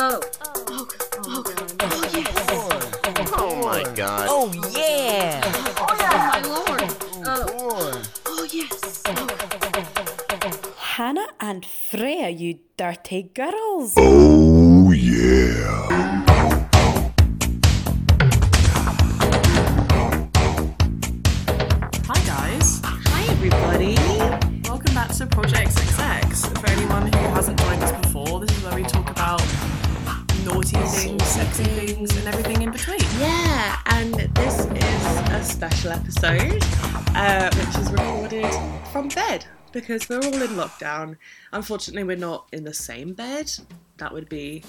Oh. Oh, oh, God. oh yes. Oh my god. Oh yeah! Oh, my lord. Oh. Oh yes. Oh. Hannah and Freya, you dirty girls. Oh yeah. Special episode, uh, which is recorded from bed because we're all in lockdown. Unfortunately, we're not in the same bed. That would be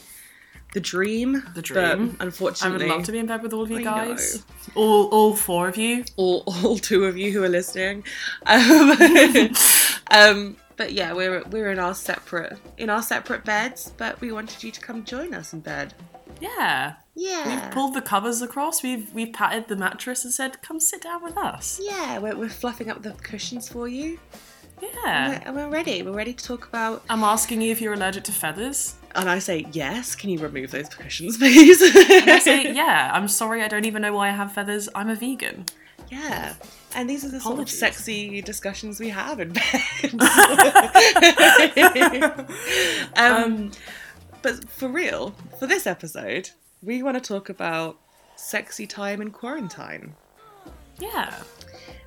the dream. The dream. But I unfortunately, would love to be in bed with all of you I guys. All, all four of you. all, all two of you who are listening. Um, um, but yeah, we're we're in our separate in our separate beds. But we wanted you to come join us in bed. Yeah. Yeah. We've pulled the covers across. We've we've patted the mattress and said, "Come sit down with us." yeah, we're, we're fluffing up the cushions for you. Yeah. We're, and we're ready. We're ready to talk about. I'm asking you if you're allergic to feathers. And I say yes. Can you remove those cushions, please? And I say, "Yeah." I'm sorry. I don't even know why I have feathers. I'm a vegan. yeah. And these are the sort of sexy discussions we have in bed. um, but for real, for this episode, we want to talk about sexy time in quarantine. Yeah.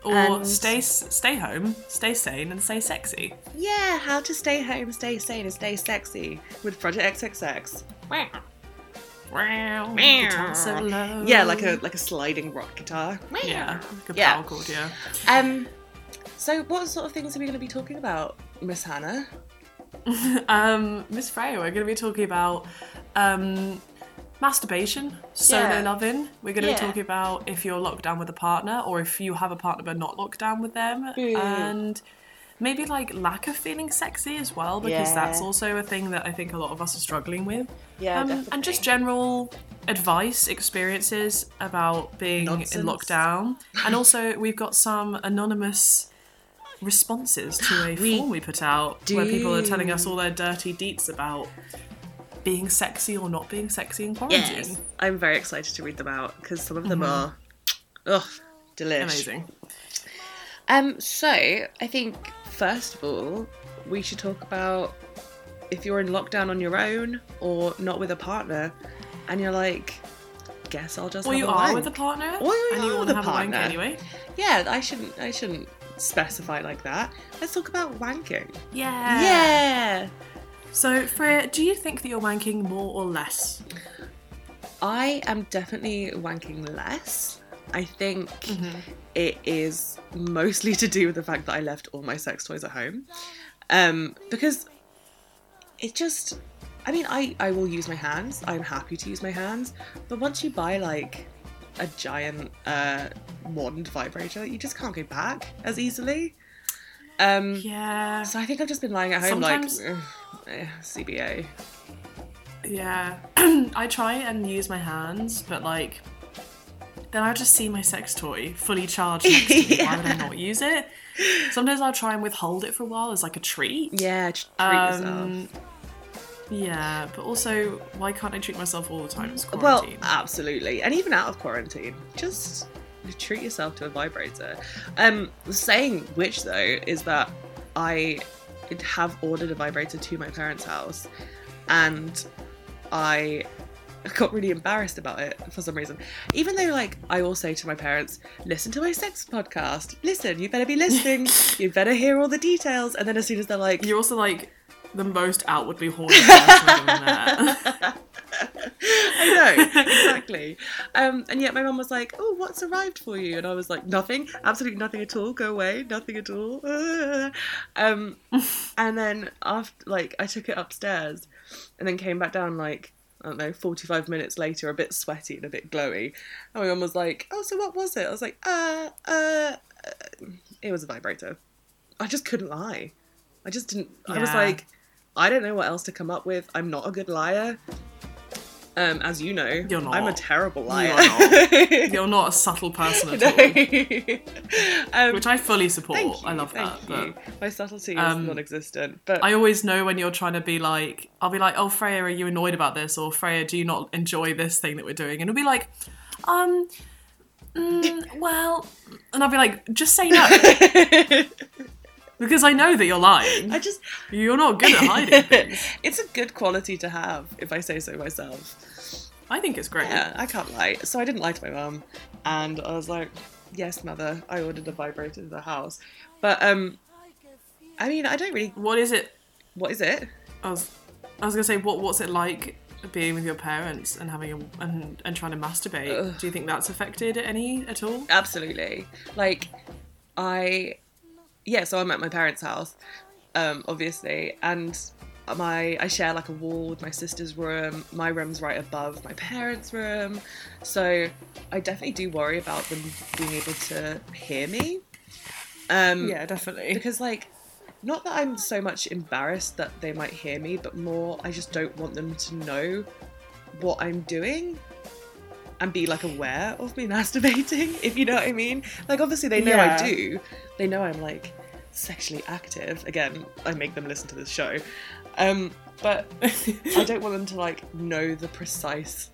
Or And- stay stay home, stay sane, and stay sexy. Yeah, how to stay home, stay sane, and stay sexy with Project XXX. Wow. Guitar solo. Yeah, like a like a sliding rock guitar. yeah, like a Yeah. power chord. Yeah. Um, so what sort of things are we going to be talking about, Miss Hannah? Um, Miss Freya, we're going to be talking about um, masturbation, solo Yeah. loving. We're going to Yeah. be talking about if you're locked down with a partner, or if you have a partner but not locked down with them, Mm. and maybe like lack of feeling sexy as well, because that's also a thing that I think a lot of us are struggling with. Yeah, Um, and just general advice, experiences about being Nonsense. in lockdown. And also, we've got some anonymous responses to a We form we put out where people are telling us all their dirty deets about being sexy or not being sexy in quarantine. Yes, I'm very excited to read them out because some of them are, ugh, delish. Amazing. Um, so I think first of all, we should talk about if you're in lockdown on your own or not with a partner, and you're like, guess I'll just. Or you are wank." with a partner, Or you and are with a have a wank partner. anyway. Yeah, I shouldn't. I shouldn't specify like that. Let's talk about wanking. Yeah. Yeah. So, Freya, do you think that you're wanking more or less? I am definitely wanking less. I think it is mostly to do with the fact that I left all my sex toys at home. Um, because it just, I mean, I, I will use my hands. I'm happy to use my hands. But once you buy like a giant uh, wand vibrator, you just can't go back as easily. Um, Yeah. So I think I've just been lying at home Sometimes- like, "Ugh, eh, CBA. Yeah, I try and use my hands, but like, then I just see my sex toy fully charged next to me. Why would I not use it? Sometimes I'll try and withhold it for a while as like a treat. Yeah, treat yourself. Um, yeah, but also, why can't I treat myself all the time? It's Well, absolutely, and even out of quarantine, just treat yourself to a vibrator. Um, saying which though is that I have ordered a vibrator to my parents' house, and I got really embarrassed about it for some reason. Even though, like, I will say to my parents, "Listen to my sex podcast. Listen, you better be listening. you better hear all the details." And then as soon as they're like, You're also like the most outwardly horny person I've ever met. I know, exactly. Um, and yet my mum was like, "Oh, what's arrived for you?" And I was like, "Nothing, absolutely nothing at all. Go away, nothing at all." Um, and then after, like, I took it upstairs, and then came back down like. I don't know, 45 minutes later, a bit sweaty and a bit glowy. And my mum was like, Oh, so what was it? I was like, Uh, uh, uh it was a vibrator. I just couldn't lie. I just didn't. I was like, I don't know what else to come up with. I'm not a good liar. Um, as you know, You're not. I'm a terrible liar. are not. You're not a subtle person at all, um, which I fully support. you, I love that. But My subtlety is um, non-existent, but I always know when you're trying to be like, I'll be like, oh Freya, are you annoyed about this? Or Freya, do you not enjoy this thing that we're doing? And it'll be like, um, mm, well, and I'll be like, just say no. because I know that you're lying. I just You're not good at hiding things. it's a good quality to have, if I say so myself. I think it's great. Yeah, I can't lie. So I didn't lie to my mum, and I was like, "Yes, mother, I ordered a vibrator to the house." But um, I mean, I don't really. What is it? What is it? I was, I was gonna say, what what's it like being with your parents and having a and, and trying to masturbate? Do you think that's affected any at all? Absolutely. Like, I, yeah. So I'm at my parents' house, um, obviously, and my I share like a wall with my sister's room. My room's right above my parents' room, so I definitely do worry about them being able to hear me. Um, Yeah, definitely. because like not that i'm so much embarrassed that they might hear me but more i just don't want them to know what i'm doing and be like aware of me masturbating if you know what i mean like obviously they know Yeah. i do they know i'm like sexually active again i make them listen to this show um but i don't want them to like know the precise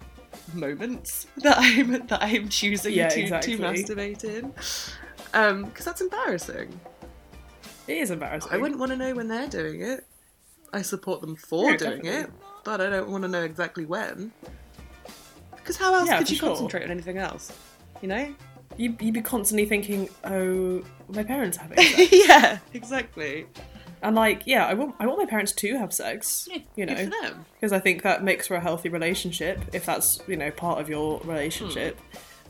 moments that i'm that i'm choosing Yeah, to, exactly. to masturbate in um because that's embarrassing it is embarrassing. I wouldn't want to know when they're doing it. I support them for Yeah, doing definitely. it, but I don't want to know exactly when. Because how else Yeah, could you sure. concentrate on anything else? You know? You you'd be constantly thinking, oh, my parents are having sex. yeah, exactly. and like, yeah, I want I want my parents to have sex. You know, Good for them. because I think that makes for a healthy relationship if that's you know part of your relationship.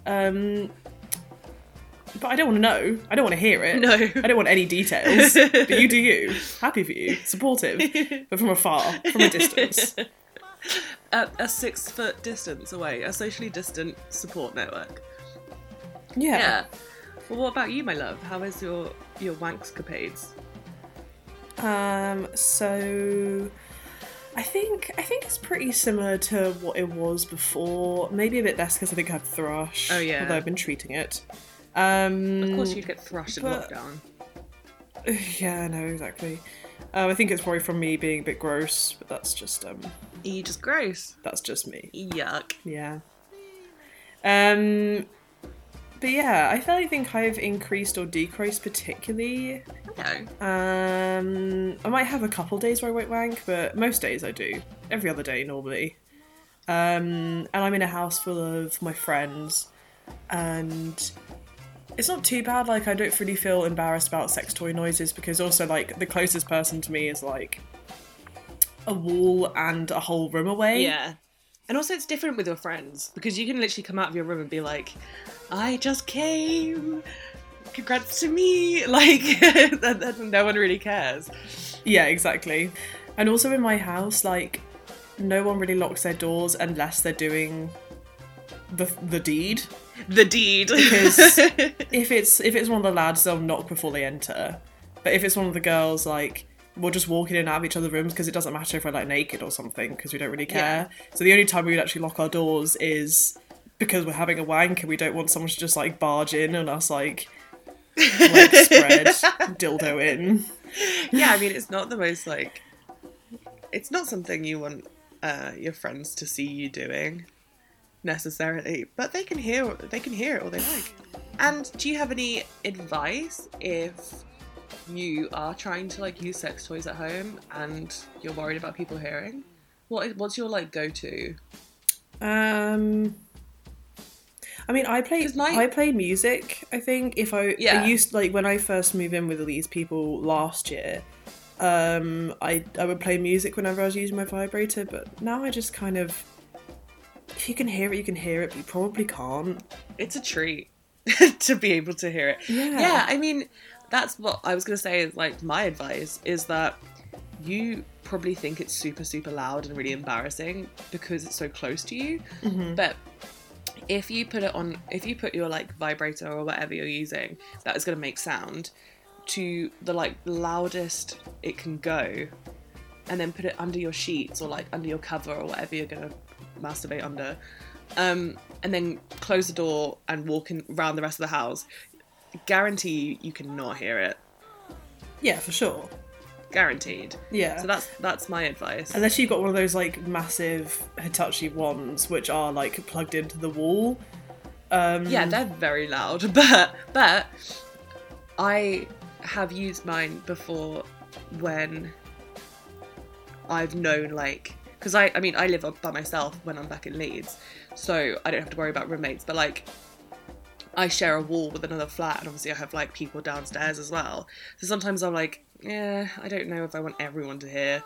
Um, but I don't want to know. I don't want to hear it. No. I don't want any details. but you do you. Happy for you. Supportive, but from afar, from a distance. At a six foot distance away, a socially distant support network. Yeah. Yeah. Well, what about you, my love? How is your your wankscapades? Um. So. I think I think it's pretty similar to what it was before. Maybe a bit less because I think I have thrush. Oh, yeah. Although I've been treating it. Um, Of course, you'd get thrushed in but- lockdown. Yeah, no, exactly. Um, I think it's probably from me being a bit gross, but that's just um, You just gross. that's just me. Yuck. Yeah. Um, but yeah, I fairly think I've increased or decreased particularly. Okay. Um, I might have a couple days where I won't wank, but most days I do. Every other day normally. Um, and I'm in a house full of my friends, and it's not too bad. Like I don't really feel embarrassed about sex toy noises because also like the closest person to me is like a wall and a whole room away. Yeah. And also, it's different with your friends because you can literally come out of your room and be like, I just came. Congrats to me. Like, that, that, no one really cares. Yeah, exactly. And also in my house, like, no one really locks their doors unless they're doing the the deed. The deed. Because if it's if it's one of the lads, they'll knock before they enter. But if it's one of the girls, like we'll just walk in and out of each other's rooms because it doesn't matter if we're like naked or something because we don't really care. So the only time we would actually lock our doors is because we're having a wank and we don't want someone to just like barge in and us like leg spread dildo in. yeah, I mean, it's not the most like. It's not something you want uh, your friends to see you doing, necessarily. But they can hear. They can hear it all they like. And do you have any advice if you are trying to like use sex toys at home and you're worried about people hearing? What is, what's your like go to? Um, I mean, I play I play music. I think if I Yeah. I used like when I first moved in with these people last year, um, I I would play music whenever I was using my vibrator. But now I just kind of if you can hear it, you can hear it. But you probably can't. It's a treat to be able to hear it. Yeah. Yeah, I mean, that's what I was gonna say. Is like my advice is that you probably think it's super super loud and really embarrassing because it's so close to you, mm-hmm. but if you put it on, if you put your like vibrator or whatever you're using that is gonna make sound to the like loudest it can go, and then put it under your sheets or like under your cover or whatever you're gonna masturbate under, um, and then close the door and walk in, around the rest of the house, guarantee you cannot hear it. Yeah, for sure. Guaranteed. Yeah. So that's that's my advice. Unless you've got one of those like massive Hitachi wands, which are like plugged into the wall. Um, Yeah, they're very loud, but but I have used mine before when I've known like because I I mean I live by myself when I'm back in Leeds, so I don't have to worry about roommates. But like I share a wall with another flat, and obviously I have like people downstairs as well. So sometimes I'm like, yeah, I don't know if I want everyone to hear.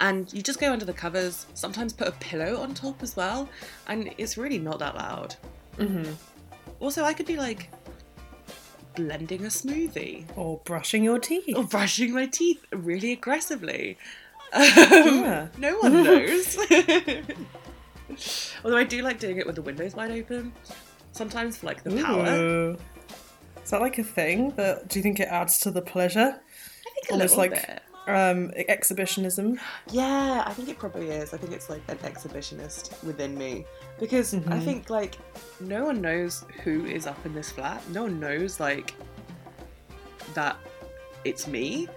And you just go under the covers. Sometimes put a pillow on top as well, and it's really not that loud. Mm-hmm. Also, I could be like blending a smoothie or brushing your teeth. or brushing my teeth really aggressively. Yeah. No one knows. Although I do like doing it with the windows wide open. Sometimes for like the power. Is that like a thing? That do you think it adds to the pleasure? I think a Almost little like bit. um, exhibitionism. Yeah, I think it probably is. I think it's like an exhibitionist within me. Because I Mm-hmm. think like no one knows who is up in this flat. No one knows like that it's me.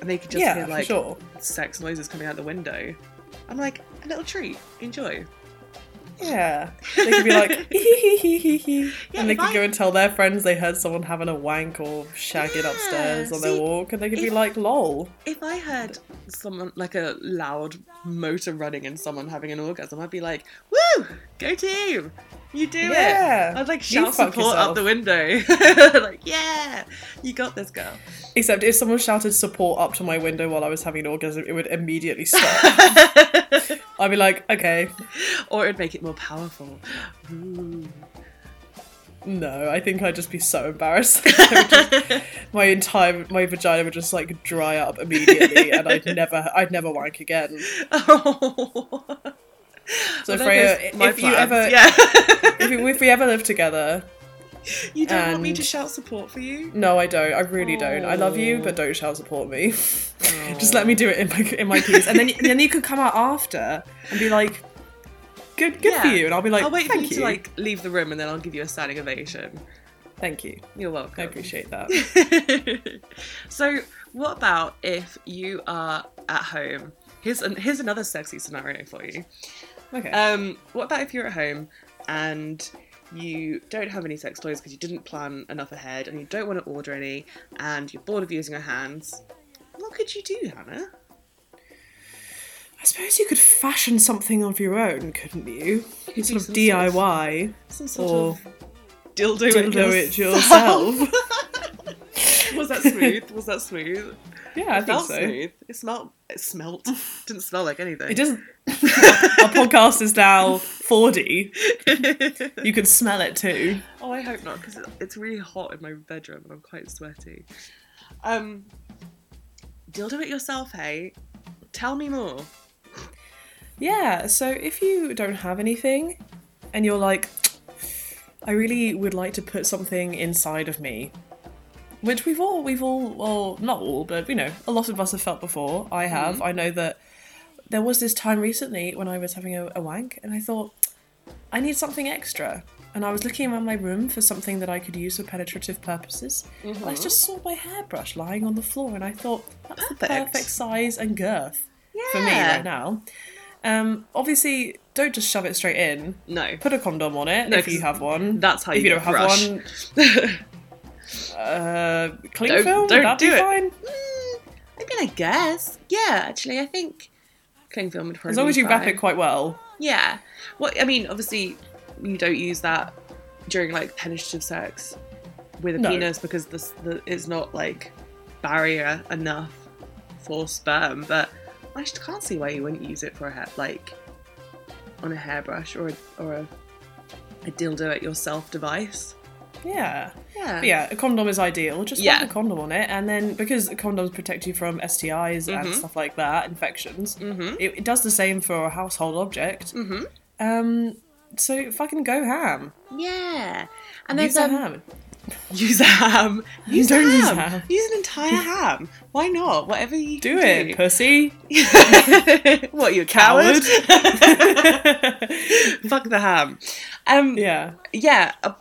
And they could just Yeah, hear like sure. sex noises coming out the window. I'm like, a little treat. Enjoy. Yeah, they could be like, hee hee hee hee hee, Yeah, and they could I- go and tell their friends they heard someone having a wank or shagging Yeah, upstairs on see, their walk, and they could be like, lol. If I heard someone like a loud motor running and someone having an orgasm, I'd be like, "Woo, go team! You do Yeah, it!" I'd like shout support yourself. out the window, like, "Yeah, you got this, girl." Except if someone shouted support up to my window while I was having an orgasm, it would immediately stop. I'd be like, okay, Or it'd make it more powerful. Ooh. no, I think I'd just be so embarrassed. Just- my entire my vagina would just like dry up immediately, and I'd never I'd never wank again. Oh. So Well, Freya, if you ever yeah, if, you- if we ever live together, you don't want me to shout support for you. No, I don't. I really don't. I love you, but don't shout support me. Just let me do it in my in my piece, and then and then you can come out after and be like, "Good, good for you," and I'll be like, I'll wait for you you, to like leave the room and then I'll give you a standing ovation. thank you." You're welcome. I appreciate that. so, what about if you are at home? Here's an, here's another sexy scenario for you. Okay. Um, what about if you're at home and you don't have any sex toys because you didn't plan enough ahead and you don't want to order any and you're bored of using your hands? What could you do, Hannah? I suppose you could fashion something of your own, couldn't you? You do sort of some sort of- DIY Some sort or of dildo, dildo it it yourself. Was that smooth? Was that smooth? Yeah, I think so. smooth. It smelled. It smelt. Didn't smell like anything. It doesn't. Our podcast is now 4D. You can smell it too. Oh, I hope not, because it's really hot in my bedroom and I'm quite sweaty. Um, dildo it yourself, hey? Tell me more. Yeah, so if you don't have anything and you're like, I really would like to put something inside of me, which we've all, we've all, well, not all, but you know, a lot of us have felt before. I have. I know that there was this time recently when I was having a, a wank and I thought, I need something extra. And I was looking around my room for something that I could use for penetrative purposes. And I just saw my hairbrush lying on the floor and I thought, that's the Perfect. perfect size and girth for me right now. Um, obviously, don't just shove it straight in. No. Put a condom on it No, if you have one. that's how if you you get don't have brush. one. Uh, cling Don't- film? don't Would do be it. fine? Mm, I mean, I guess. Yeah, actually, I think cling film would probably As long be as you wrap it quite well. Yeah. Well, I mean, obviously, you don't use that during like penetrative sex with a No. penis because this the, it's not like barrier enough for sperm. But I just can't see why you wouldn't use it for a hair, like on a hairbrush or a, or a, a dildo at yourself device. Yeah. Yeah. But yeah, a condom is ideal. Just Yeah. a condom on it, and then because condoms protect you from STIs and Mhm. stuff like that, infections, Mhm. it, it does the same for a household object. Mhm. Um, so fucking go ham. Yeah. And Use there's a um, ham. use a ham. Use Don't a use ham. ham. Use an entire ham. Why not? Whatever you Do it, pussy. what you a coward? Coward. Fuck the ham. Um, yeah. yeah, a,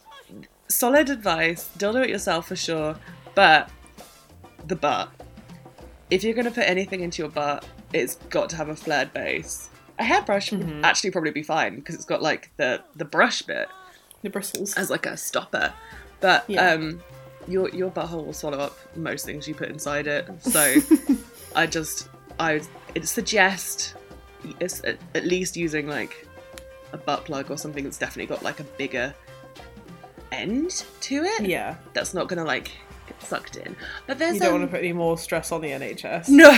solid advice. Don't do it yourself for sure, but the butt. If you're gonna put anything into your butt, it's got to have a flared base. A hairbrush would actually probably be fine because it's got like the the brush bit The bristles. as like a stopper. But Yeah. um, your your butthole will swallow up most things you put inside it. So I just I would suggest at least using like a butt plug or something that's definitely got like a bigger end to it. Yeah. That's not gonna like get sucked in. But there's You don't um, want to put any more stress on the NHS. no,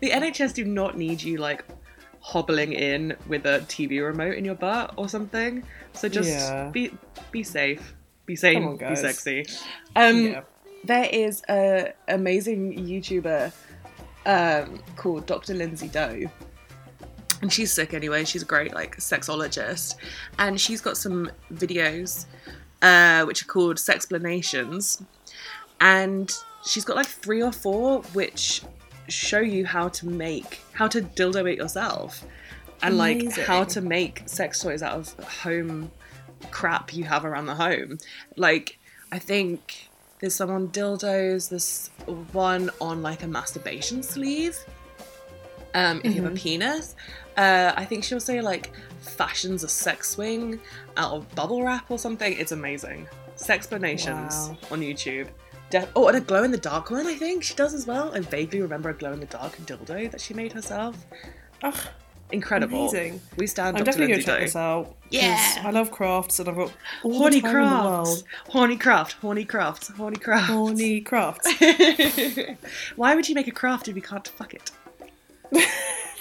the NHS do not need you like hobbling in with a TV remote in your butt or something. So just Yeah. be be safe, be sane, on, be sexy. Um, Yeah. there is a amazing YouTuber um, called Dr. Lindsay Doe. And she's sick anyway. She's a great like sexologist, and she's got some videos uh, which are called Sexplanations, and she's got like three or four which show you how to make how to dildo it yourself, and like Amazing. how to make sex toys out of home crap you have around the home. Like I think there's some on dildos. There's one on like a masturbation sleeve. Um, if you have a penis, uh, I think she'll say like fashions a sex swing out of bubble wrap or something. It's amazing. Sexplanations Wow. on YouTube. De- oh, and a glow in the dark one. I think she does as well. I vaguely remember a glow in the dark dildo that she made herself. Ugh, Incredible. Amazing. We stand. I'm Dr. definitely Lindsay going to check Doe. this out. Yeah. I love crafts and I've got all Horny the time in the crafts. world. Horny craft. Horny crafts. Horny crafts. Horny crafts. Why would you make a craft if you can't fuck it?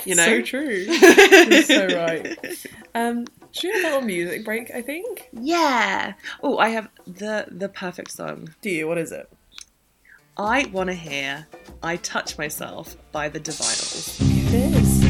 You know? So true. You're so right. Um, should we have a little music break, I think? Yeah. Oh, I have the the perfect song. Do you? What is it? I want to hear "I Touch Myself" by the Divinyls. It is.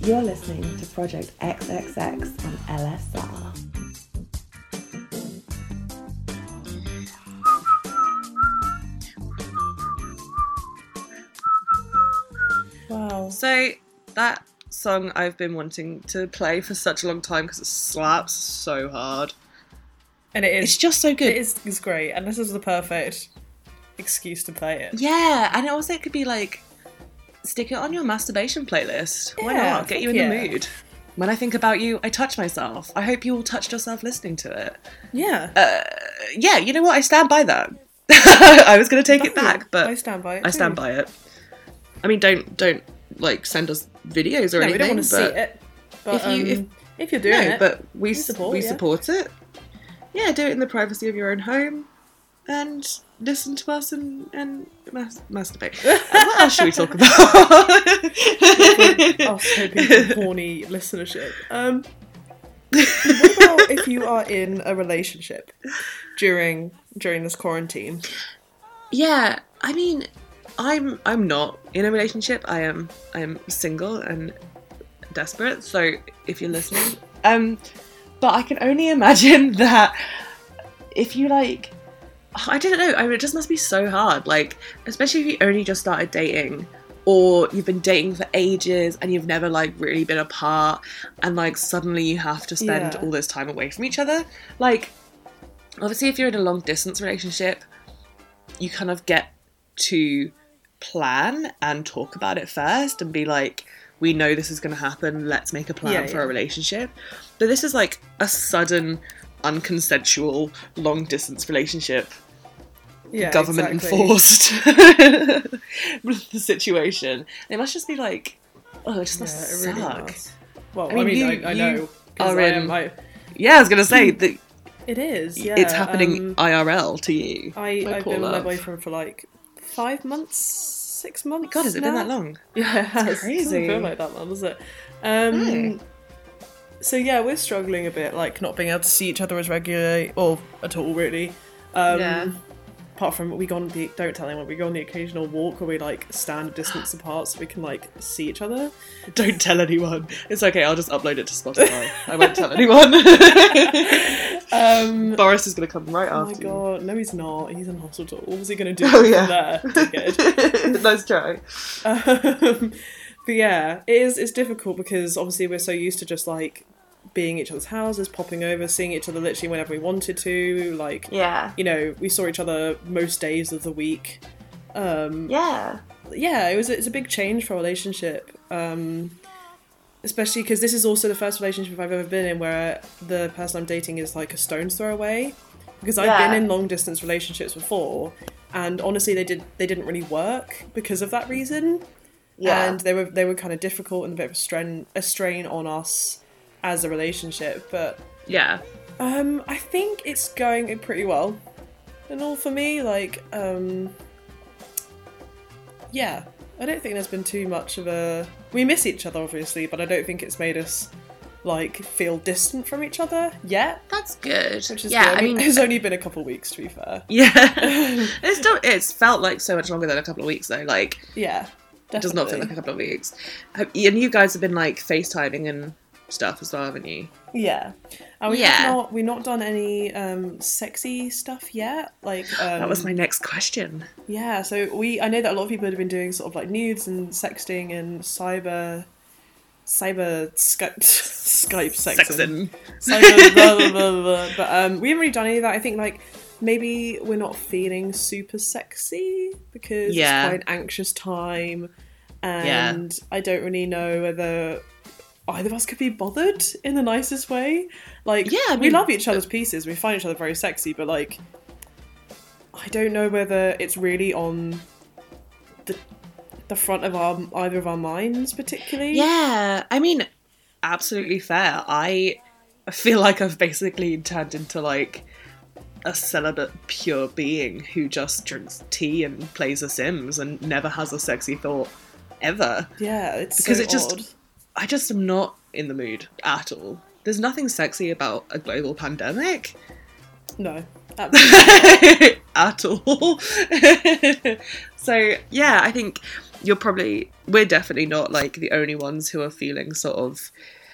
You're listening to Project XXX on LSR. Wow. So that song I've been wanting to play for such a long time because it slaps so hard. And it is It's just so good. it is it's great, and this is the perfect excuse to play it. Yeah, and also it could be like stick it on your masturbation playlist. Why not? Get you in fuck the mood. When I think about you, I touch myself. I hope you all touched yourself listening to it. Yeah. Uh, yeah, you know what? I stand by that. I was going to take it back, but I stand by it. I stand too. by it. I mean, don't don't like send us videos or No, we don't want to see it. But if you- um, if, you're doing no, it, but we we support, we yeah. support it. Yeah, do it in the privacy of your own home, and listen to us and and mas- masturbate. What else should we talk about? us hoping for horny listenership. Um, what about if you are in a relationship during during this quarantine? yeah, I mean, I'm I'm not in a relationship. I am I am single and desperate. So if you're listening, um, but I can only imagine that if you like, I don't know. I mean, it just must be so hard. Like, especially if you only just started dating. Or you've been dating for ages and you've never like really been apart, and like suddenly you have to spend Yeah. all this time away from each other. Like, obviously, if you're in a long distance relationship, you kind of get to plan and talk about it first and be like, we know this is going to happen, let's make a plan Yeah, for yeah. a relationship. But this is like a sudden, unconsensual, long distance relationship, Yeah, government exactly. enforced the situation. It must just be like, oh, it just Yeah, must it really suck. must. Well, I I mean, mean, you- I, I know. are I am- I- Yeah, I was going to say that it is. Yeah, it's happening um, IRL to you. I, I've been with my boyfriend for like five months, six months. God, has it been that long? Yeah, it has. crazy. Doesn't feel like that long, does it? Um, No. So yeah, we're struggling a bit, like not being able to see each other as regularly or at all, really. Um, Yeah. Apart from we go on the don't tell anyone we go on the occasional walk where we like stand a distance apart so we can like see each other. Don't tell anyone. It's okay, I'll just upload it to Spotify. I won't tell anyone. Um, Boris is going to come right after. oh my god, no, he's not. He's in hospital. What was he gonna do Oh, from yeah. there? You. nice try. Um, but yeah, it is. It's difficult because obviously we're so used to just like being each other's houses, popping over, seeing each other literally whenever we wanted to. Like, Yeah. you know, we saw each other most days of the week. Um, Yeah. yeah, it was. It's a big change for a relationship. Um, especially because this is also the first relationship I've ever been in where the person I'm dating is like a stone's throw away. Because I've Yeah. been in long distance relationships before, and honestly, they did they didn't really work because of that reason Yeah. and they were they were kind of difficult and a bit of a strain a strain on us as a relationship. But yeah. um, I think it's going pretty well, and all for me. Like, um, yeah, I don't think there's been too much of a. We miss each other, obviously, but I don't think it's made us like feel distant from each other yet. That's good. Which is yeah, good. I mean, it's only been a couple of weeks to be fair. yeah. it's still it's felt like so much longer than a couple of weeks though. Like Yeah, it does not feel like a couple of weeks. Have, and you guys have been like FaceTiming and stuff as well, haven't you? Yeah, and we Yeah. not we not done any um sexy stuff yet. Like um, That was my next question. Yeah, so we I know that a lot of people have been doing sort of like nudes and sexting and cyber cyber Skype Skype sexting. Cyber blah, blah, blah, blah. But um we haven't really done any of that. I think like maybe we're not feeling super sexy because Yeah. it's quite an anxious time and I don't really know whether either of us could be bothered in the nicest way. Like Yeah, I we love each other's pieces, we find each other very sexy, but like I don't know whether it's really on the the front of our either of our minds particularly. Yeah, I mean, absolutely fair. I feel like I've basically turned into like a celibate pure being who just drinks tea and plays The Sims and never has a sexy thought ever. Yeah, it's Because so it just- odd. I just am not in the mood at all. There's nothing sexy about a global pandemic no. At all. so yeah, I think you're probably we're definitely not like the only ones who are feeling sort of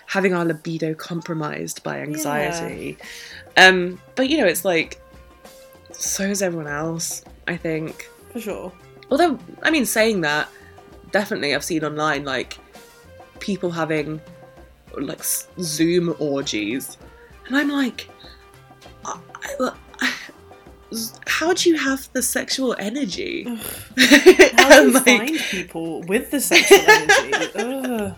having our libido compromised by anxiety. Um, but you know, it's like so is everyone else. I think. For sure. Although, I mean, saying that, definitely I've seen online like people having like Zoom orgies, and I'm like, I- I- how do you have the sexual energy? How do you like, find people with the sexual energy? Ugh.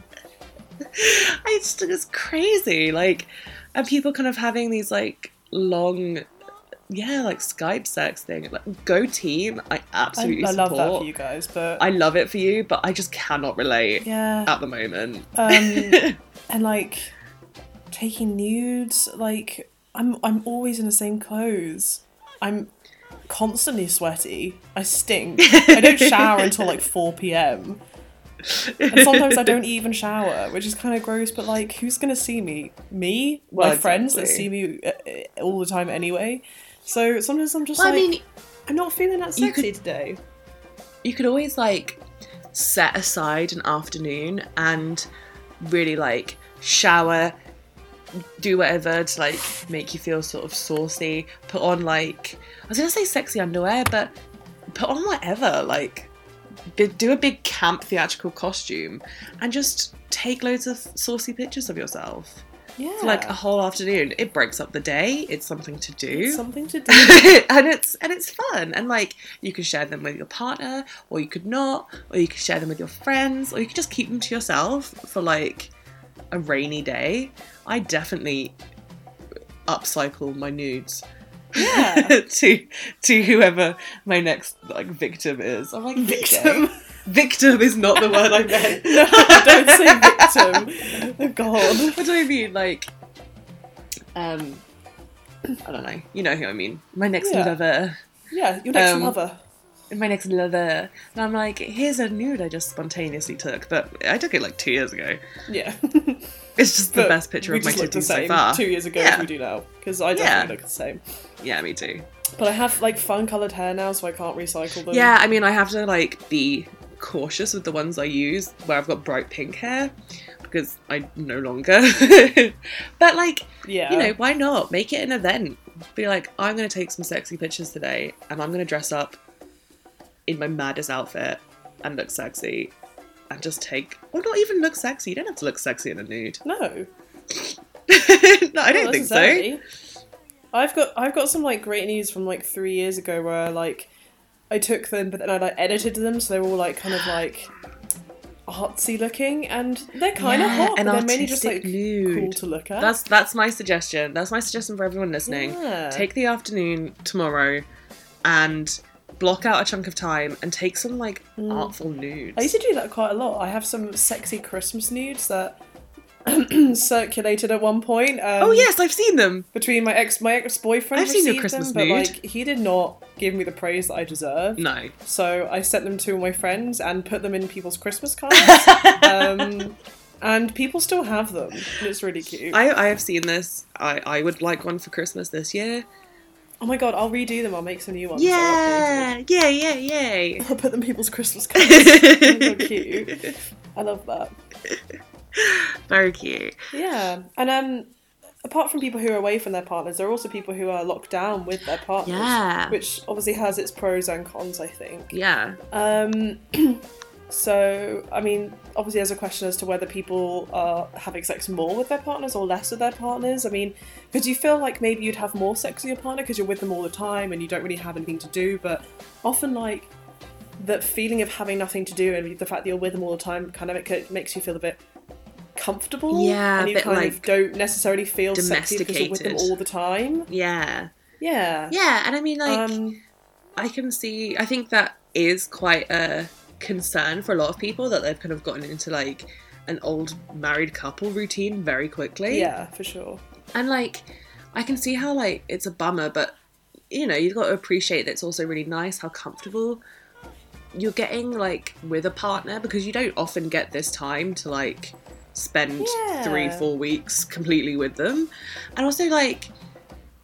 I just think it's crazy. Like, and people kind of having these like long, yeah, like Skype sex thing. Like, go team! I I, absolutely I love that for you guys, but I love it for you, but I just cannot relate yeah. at the moment. Um, and like taking nudes, like I'm I'm always in the same clothes. I'm constantly sweaty. I stink. I don't shower until like 4 p.m. And sometimes I don't even shower, which is kind of gross. But like, who's gonna see me? Me, my Well, friends that see me uh, uh, all the time anyway. So sometimes I'm just Well, like, I mean, I'm not feeling that sexy could- today. you could always like set aside an afternoon and really like shower do whatever to like make you feel sort of saucy put on like i was gonna say sexy underwear but put on whatever like do a big camp theatrical costume and just take loads of saucy pictures of yourself Yeah, for like a whole afternoon. It breaks up the day. It's something to do. It's something to do. and it's and it's fun. And like you can share them with your partner or you could not or you could share them with your friends or you could just keep them to yourself for like a rainy day. I definitely upcycle my nudes Yeah. to to whoever my next like victim is i'm like Victim. victim is not the word i meant no, don't say victim. Oh God. what do i mean like um i don't know you know who i mean my next Yeah. lover Yeah, your next Um, lover. My next lover. And I'm like, here's a nude I just spontaneously took, but I took it like two years ago. Yeah. It's just the But best picture of my titties so far. two years ago Yeah. as we do now because I Yeah. definitely look the same. Yeah, me too. But I have like fun coloured hair now, so I can't recycle them. Yeah, I mean, I have to like be cautious with the ones I use where I've got bright pink hair because I no longer. but like, yeah. you know, why not make it an event? Be like, I'm gonna take some sexy pictures today, and I'm gonna dress up in my maddest outfit and look sexy, and just take, or not even look sexy. You don't have to look sexy in a nude. no, no, I don't think so. I've got I've got some like great news from like three years ago where like I took them, but then I like edited them, so they were all like kind of like artsy looking, and they're kind of hot, and they're mainly just like nude. cool to look at. That's that's my suggestion. That's my suggestion for everyone listening. Yeah. Take the afternoon tomorrow and block out a chunk of time and take some like artful nudes. Mm. I used to do that quite a lot. I have some sexy Christmas nudes that circulated at one point. Um, oh yes, I've seen them. between my ex my ex boyfriend I've seen your Christmas them, but nude. like he did not give me the praise that I deserve. No. So I sent them to all my friends and put them in people's Christmas cards. um, and people still have them. It's really cute. I, I have seen this. I, I would like one for Christmas this year. Oh my god, I'll redo them. I'll make some new ones. They're. Yeah, yeah, yeah. I'll put them people's Christmas cards. So cute. I love that. Very cute. Yeah, and um, apart from people who are away from their partners, there are also people who are locked down with their partners. Yeah. Which obviously has its pros and cons, I think. Yeah. Um, so, I mean, obviously, there's a question as to whether people are having sex more with their partners or less with their partners. I mean, because you feel like maybe you'd have more sex with your partner because you're with them all the time and you don't really have anything to do, but often, like, the feeling of having nothing to do and the fact that you're with them all the time kind of it makes you feel a bit comfortable. Yeah, and a you bit, kind of don't necessarily feel sexy because you're with them all the time. Yeah. Yeah. Yeah, and I mean, like, Um, I can see. I think that is quite a concern for a lot of people that they've kind of gotten into like an old married couple routine very quickly. yeah, for sure. and like, I can see how like it's a bummer, but you know, you've got to appreciate that it's also really nice how comfortable you're getting like with a partner because you don't often get this time to like spend Yeah. three four weeks completely with them and also like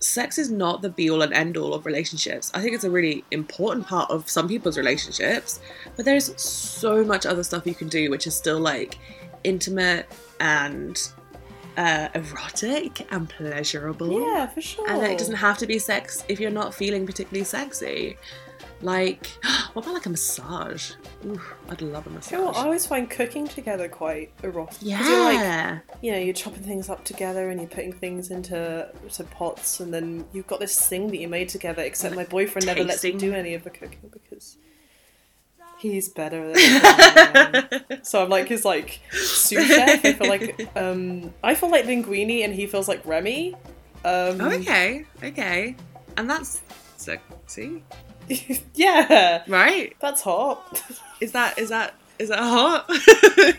sex is not the be all and end all of relationships. I think it's a really important part of some people's relationships, but there's so much other stuff you can do which is still like intimate and uh, erotic and pleasurable. Yeah, for sure. And it doesn't have to be sex if you're not feeling particularly sexy. Like, what about like a massage? Ooh, I'd love a massage. You know I always find cooking together quite erotic. 'cause You're like, yeah. you know, you're chopping things up together and you're putting things into to pots, and then you've got this thing that you made together. Except my boyfriend never lets me do any of the cooking because he's better. So I'm like his like sous chef. I feel like um, I feel like Linguini, and he feels like Remy. Um, Oh, okay, okay. And that's sexy, yeah, right? that's hot. Is that is that is that hot?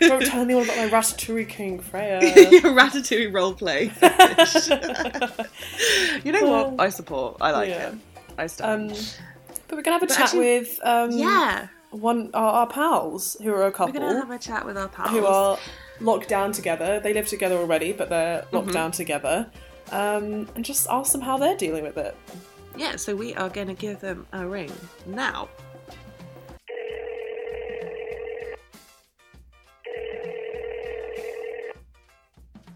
Don't tell anyone about my ratatouille king, Freya. Your ratatouille roleplay. you know what? I support. I like Yeah. it. I stand. Um, but we're gonna have a But chat actually- with um, yeah, one our, our pals who are a couple. we're gonna have a chat with our pals. who are locked down together. They live together already, but they're locked down together. Um, and just ask them how they're dealing with it. Yeah, so we are gonna give them a ring now.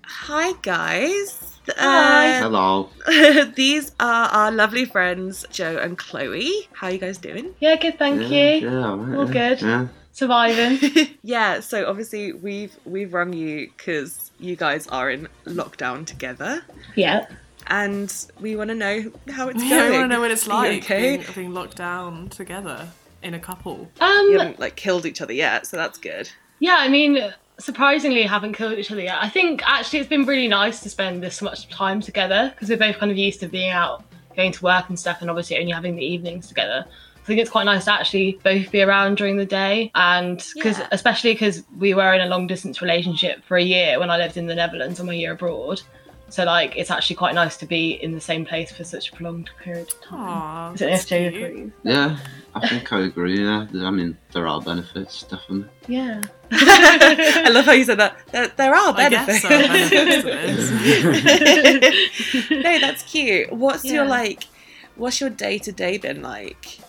Hi guys. Hi. Hello. Uh, these are our lovely friends Joe and Chloe. How are you guys doing? Yeah, good, thank Yeah, you. yeah, all right, All yeah, good. Yeah. Surviving. yeah, so obviously we've we've rung you because you guys are in lockdown together, yeah. And we want to know how it's Yeah, I going. want to know what it's like okay? being, being locked down together in a couple. Um, You haven't like killed each other yet, so that's good. yeah, I mean, surprisingly, haven't killed each other yet. I think actually it's been really nice to spend this much time together because we're both kind of used to being out, going to work and stuff, and obviously only having the evenings together. I think it's quite nice to actually both be around during the day, and because Yeah. especially because we were in a long distance relationship for a year when I lived in the Netherlands and my year abroad. So like, it's actually quite nice to be in the same place for such a prolonged period of time. Aww, I don't know if that's cute. agrees. Yeah, I think I agree. Yeah, I mean there are benefits definitely. Yeah. I love how you said that. There, there are I guess benefits. so. benefits no, that's cute. What's your like? What's your day to day been like?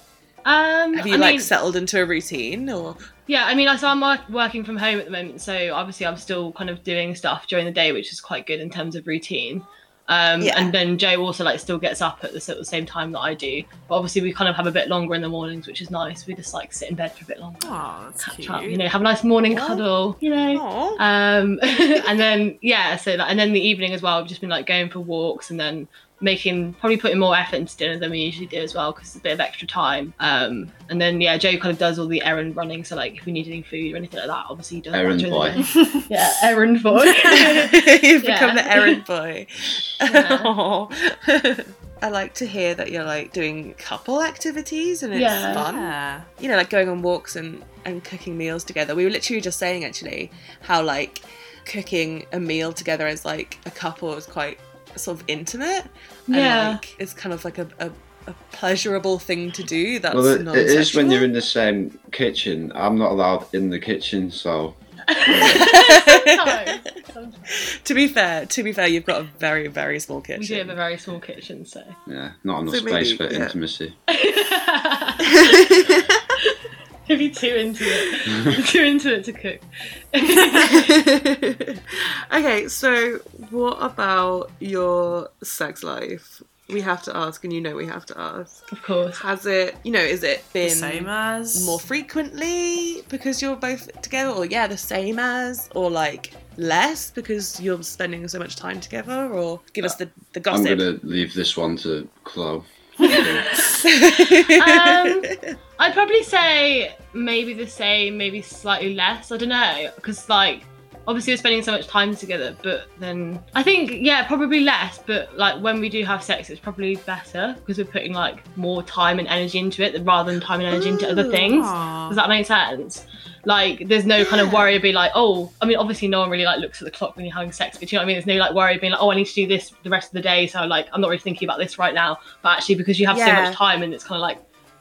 Um, Have you I like mean, settled into a routine or? Yeah, I mean, I so I'm working from home at the moment, so obviously I'm still kind of doing stuff during the day, which is quite good in terms of routine. Um, Yeah. And then Joe also like still gets up at the, at the same time that I do, but obviously we kind of have a bit longer in the mornings, which is nice. We just like sit in bed for a bit longer, Aw, that's catch cute. up, you know, have a nice morning cuddle, you know. Um, and then yeah, so like, and then the evening as well, we've just been like going for walks and then making probably putting more effort into dinner than we usually do as well because it's a bit of extra time. Um, and then yeah, Joe kind of does all the errand running. So like if we need any food or anything like that, obviously he does. Errand during boy. yeah, errand boy. You've become the errand boy. Yeah. I like to hear that you're like doing couple activities and it's Yeah. fun. Yeah. You know, like going on walks and and cooking meals together. We were literally just saying actually how like cooking a meal together as like a couple is quite sort of intimate. Yeah. And like it's kind of like a, a, a pleasurable thing to do. That's well, it, it is when you're in the same kitchen. I'm not allowed in the kitchen, so Sometimes. Sometimes. To be fair, to be fair, you've got a very very small kitchen. We do have a very small kitchen, so. yeah, not enough So space maybe- for yeah. intimacy. Maybe too into it. too into it to cook. okay, so what about your sex life? We have to ask, and you know we have to ask. Of course. Has it, you know, is it The been same as more frequently because you're both together, or yeah, the same as, or like less because you're spending so much time together, or give us the the gossip. I'm gossip. gonna leave this one to Chloe. Um, I'd probably say maybe the same, maybe slightly less. I don't know, because like obviously we're spending so much time together, but then I think yeah, probably less. But like when we do have sex, it's probably better because we're putting like more time and energy into it rather than time and energy into other things. Does that make sense? Like, there's no kind of worry of being like, oh, I mean, obviously, no one really like looks at the clock when you're having sex, but you know what I mean? There's no like worry of being like, oh, I need to do this the rest of the day, so like, I'm not really thinking about this right now. But actually, because you have so Yeah. much time and it's kind of like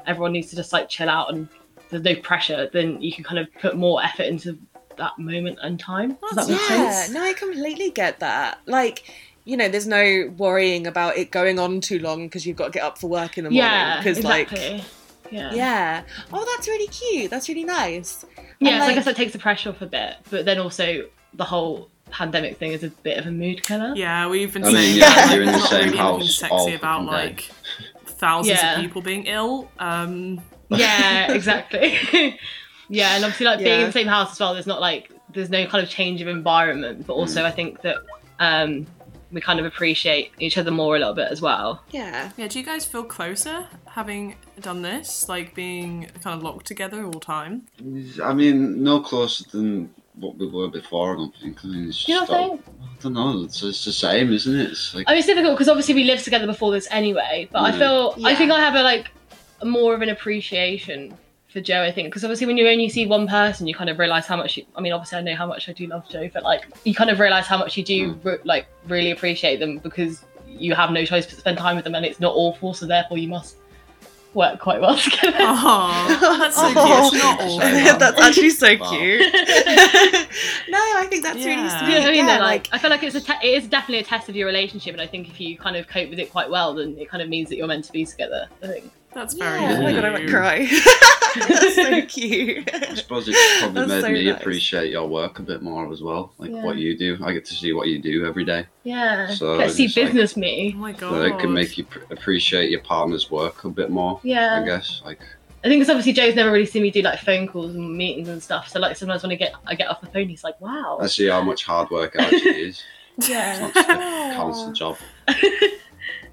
everyone needs to just like chill out and there's no pressure, then you can kind of put more effort into that moment and time. Does that make yeah, sense? no, I completely get that. Like, you know, there's no worrying about it going on too long because you've got to get up for work in the morning. Yeah, because exactly. like, yeah. yeah. Oh, that's really cute. That's really nice. Yeah, And, so I guess that takes the pressure off a bit, but then also the whole pandemic thing is a bit of a mood killer. Yeah, we've been I mean, saying yeah, that, like, you're in the there's not same really anything house all sexy about fucking day. like thousands Yeah. of people being ill. Um, Yeah, exactly. yeah, and obviously like being Yeah. in the same house as well, there's not like there's no kind of change of environment, but also I think that um we kind of appreciate each other more a little bit as well. Yeah. yeah, do you guys feel closer having done this, like being kind of locked together all the time? I mean, no closer than what we were before. I don't think. I mean, it's You don't all- think? I don't know. It's, it's the same, isn't it? It's like I mean, it's difficult because obviously we lived together before this anyway, but I Mm. feel I Yeah. think I have a like more of an appreciation for Joe. I think because obviously when you only see one person, you kind of realize how much. You, I mean, obviously I know how much I do love Joe, but like you kind of realize how much you do re- like really appreciate them because you have no choice but to spend time with them, and it's not awful, so therefore you must work quite well together. Oh, that's so Oh. cute. It's not all. That's actually so Wow. cute. no, I think that's really sweet. You know what I mean? Yeah, though? like, I feel like it's a te- it is definitely a test of your relationship, and I think if you kind of cope with it quite well, then it kind of means that you're meant to be together. I think. That's very yeah. Oh my cute. god, I might cry. that's so cute. I suppose it's probably That's made so me nice. appreciate your work a bit more as well, like Yeah. what you do. I get to see what you do every day, Yeah. So Let's see business like- business Oh my god. so it can make you pr- appreciate your partner's work a bit more. Yeah. I guess like I think it's obviously Joe's never really seen me do like phone calls and meetings and stuff. So like sometimes when I get I get off the phone, he's like, "Wow." I see how much hard work it actually is. It's Yeah. not just a constant job.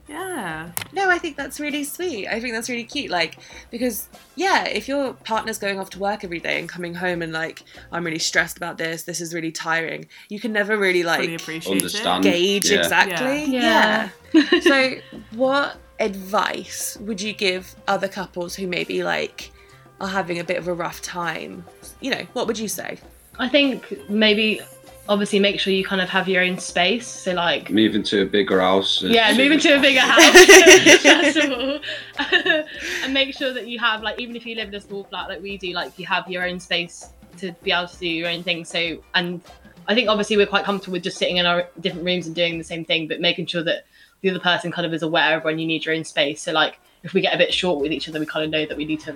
Yeah. No, I think that's really sweet. I think that's really cute. Like, because, yeah, if your partner's going off to work every day and coming home and, like, I'm really stressed about this, this is really tiring, you can never really, like, Understand. gauge Yeah. exactly. Yeah. Yeah. so, what advice would you give other couples who maybe, like, are having a bit of a rough time? You know, what would you say? I think maybe obviously make sure you kind of have your own space. So like Moving to a bigger house. yeah, as into a bigger house all, and make sure that you have like even if you live in a small flat like we do, like you have your own space to be able to do your own thing. So and I think obviously we're quite comfortable with just sitting in our different rooms and doing the same thing, but making sure that the other person kind of is aware of when you need your own space. So like if we get a bit short with each other, we kind of know that we need to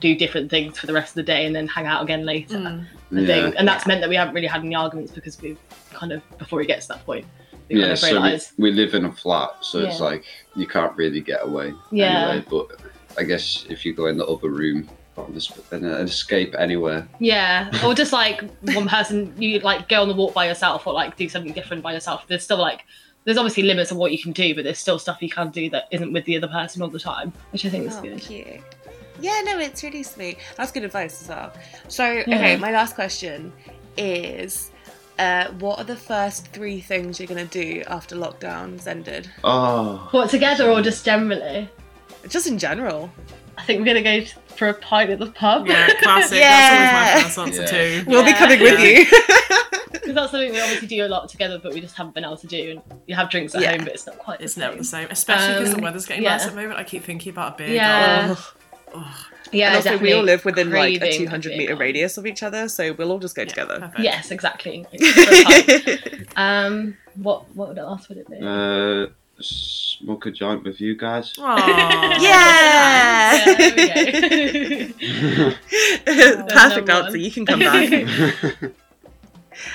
do different things for the rest of the day and then hang out again later. Mm. I Yeah. think, and that's meant that we haven't really had any arguments because we've kind of before it gets to that point, we kind Yeah, of so we, realise. we live in a flat, so it's like you can't really get away. Yeah. Anyway, but I guess if you go in the other room, an an escape anywhere. Yeah, or just like one person, you like go on the walk by yourself or like do something different by yourself. There's still like, there's obviously limits of what you can do, but there's still stuff you can do that isn't with the other person all the time, which I think is Oh, good. cute. Yeah, no, it's really sweet. That's good advice as well. So, okay, my last question is uh, what are the first three things you're going to do after lockdown's ended? Oh, What together or just generally? Just in general. I think we're gonna go for a pint at the pub. Yeah, classic. Yeah. That's always my first answer Yeah. too. We'll be Yeah. coming with Yeah. you. because that's something we obviously do a lot together, but we just haven't been able to do. And you have drinks at Yeah. home, but it's not quite. It's the never same. the same, especially because Um, the weather's getting yeah. worse at the moment. I keep thinking about a beer. Yeah. Ugh. Yeah, and also, we all live within like a 200 meter garden. radius of each other, so we'll all just go Yeah, together. perfect. Yes, exactly. For a pint. um, what what would else would it be? uh, smoke a joint with you guys. Aw. yeah! Yeah, there we go. Perfect number answer. one. You can come back.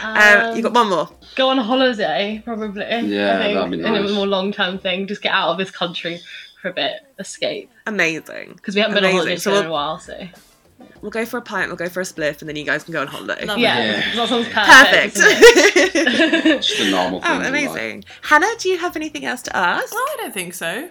um, um, you got one more. go on holiday, probably. Yeah, I think, that'd be And nice. a more long term thing. Just get out of this country for a bit, escape. Amazing. Because we haven't been on Amazing. holiday So we'll- in a while, so We'll go for a pint, we'll go for a spliff, and then you guys can go on holiday. yeah, Yeah. that sounds perfect. Perfect. Just a normal thing. oh, amazing. Hannah, do you have anything else to ask? No, I don't think so.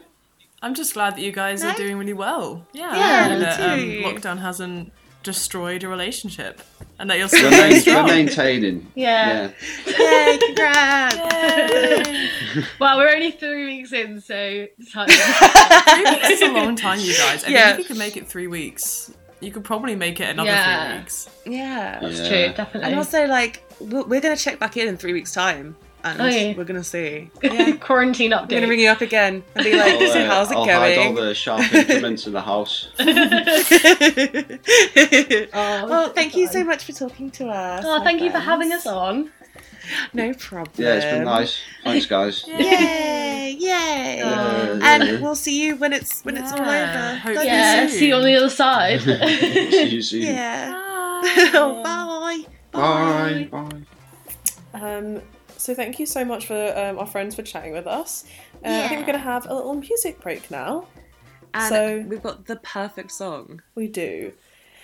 I'm just glad that you guys No? are doing really well. Yeah, Yeah, and me that um, lockdown hasn't destroyed your relationship, and that you're still We're, very main- we're maintaining. Yeah. Yay, congrats! Yay. Well, we're only three weeks in, so it's hard. three weeks is a long time, you guys. I Yeah. think if you could make it three weeks, you could probably make it another Yeah. three weeks. Yeah. That's Yeah. true, definitely. And also, like, we're, we're going to check back in in three weeks' time. And Oh, yeah. we're going to see. Yeah. Quarantine We're going to update. ring you up again and be like, I'll, so uh, how's it I'll hide all the sharp implements in the house. Oh, well, thank you so much for talking to us. Oh, my thank you for having us on. no problem. Yeah, it's been nice. Thanks, guys. Yay! Yay! Uh, and we'll see you when it's when it's all over. hopefully Yeah, soon. see you on the other side. see you soon. Yeah. Bye. Bye. Bye. Bye. Um, so thank you so much for um, our friends for chatting with us. Uh, I think we're going to have a little music break now. And So- we've got the perfect song. We do.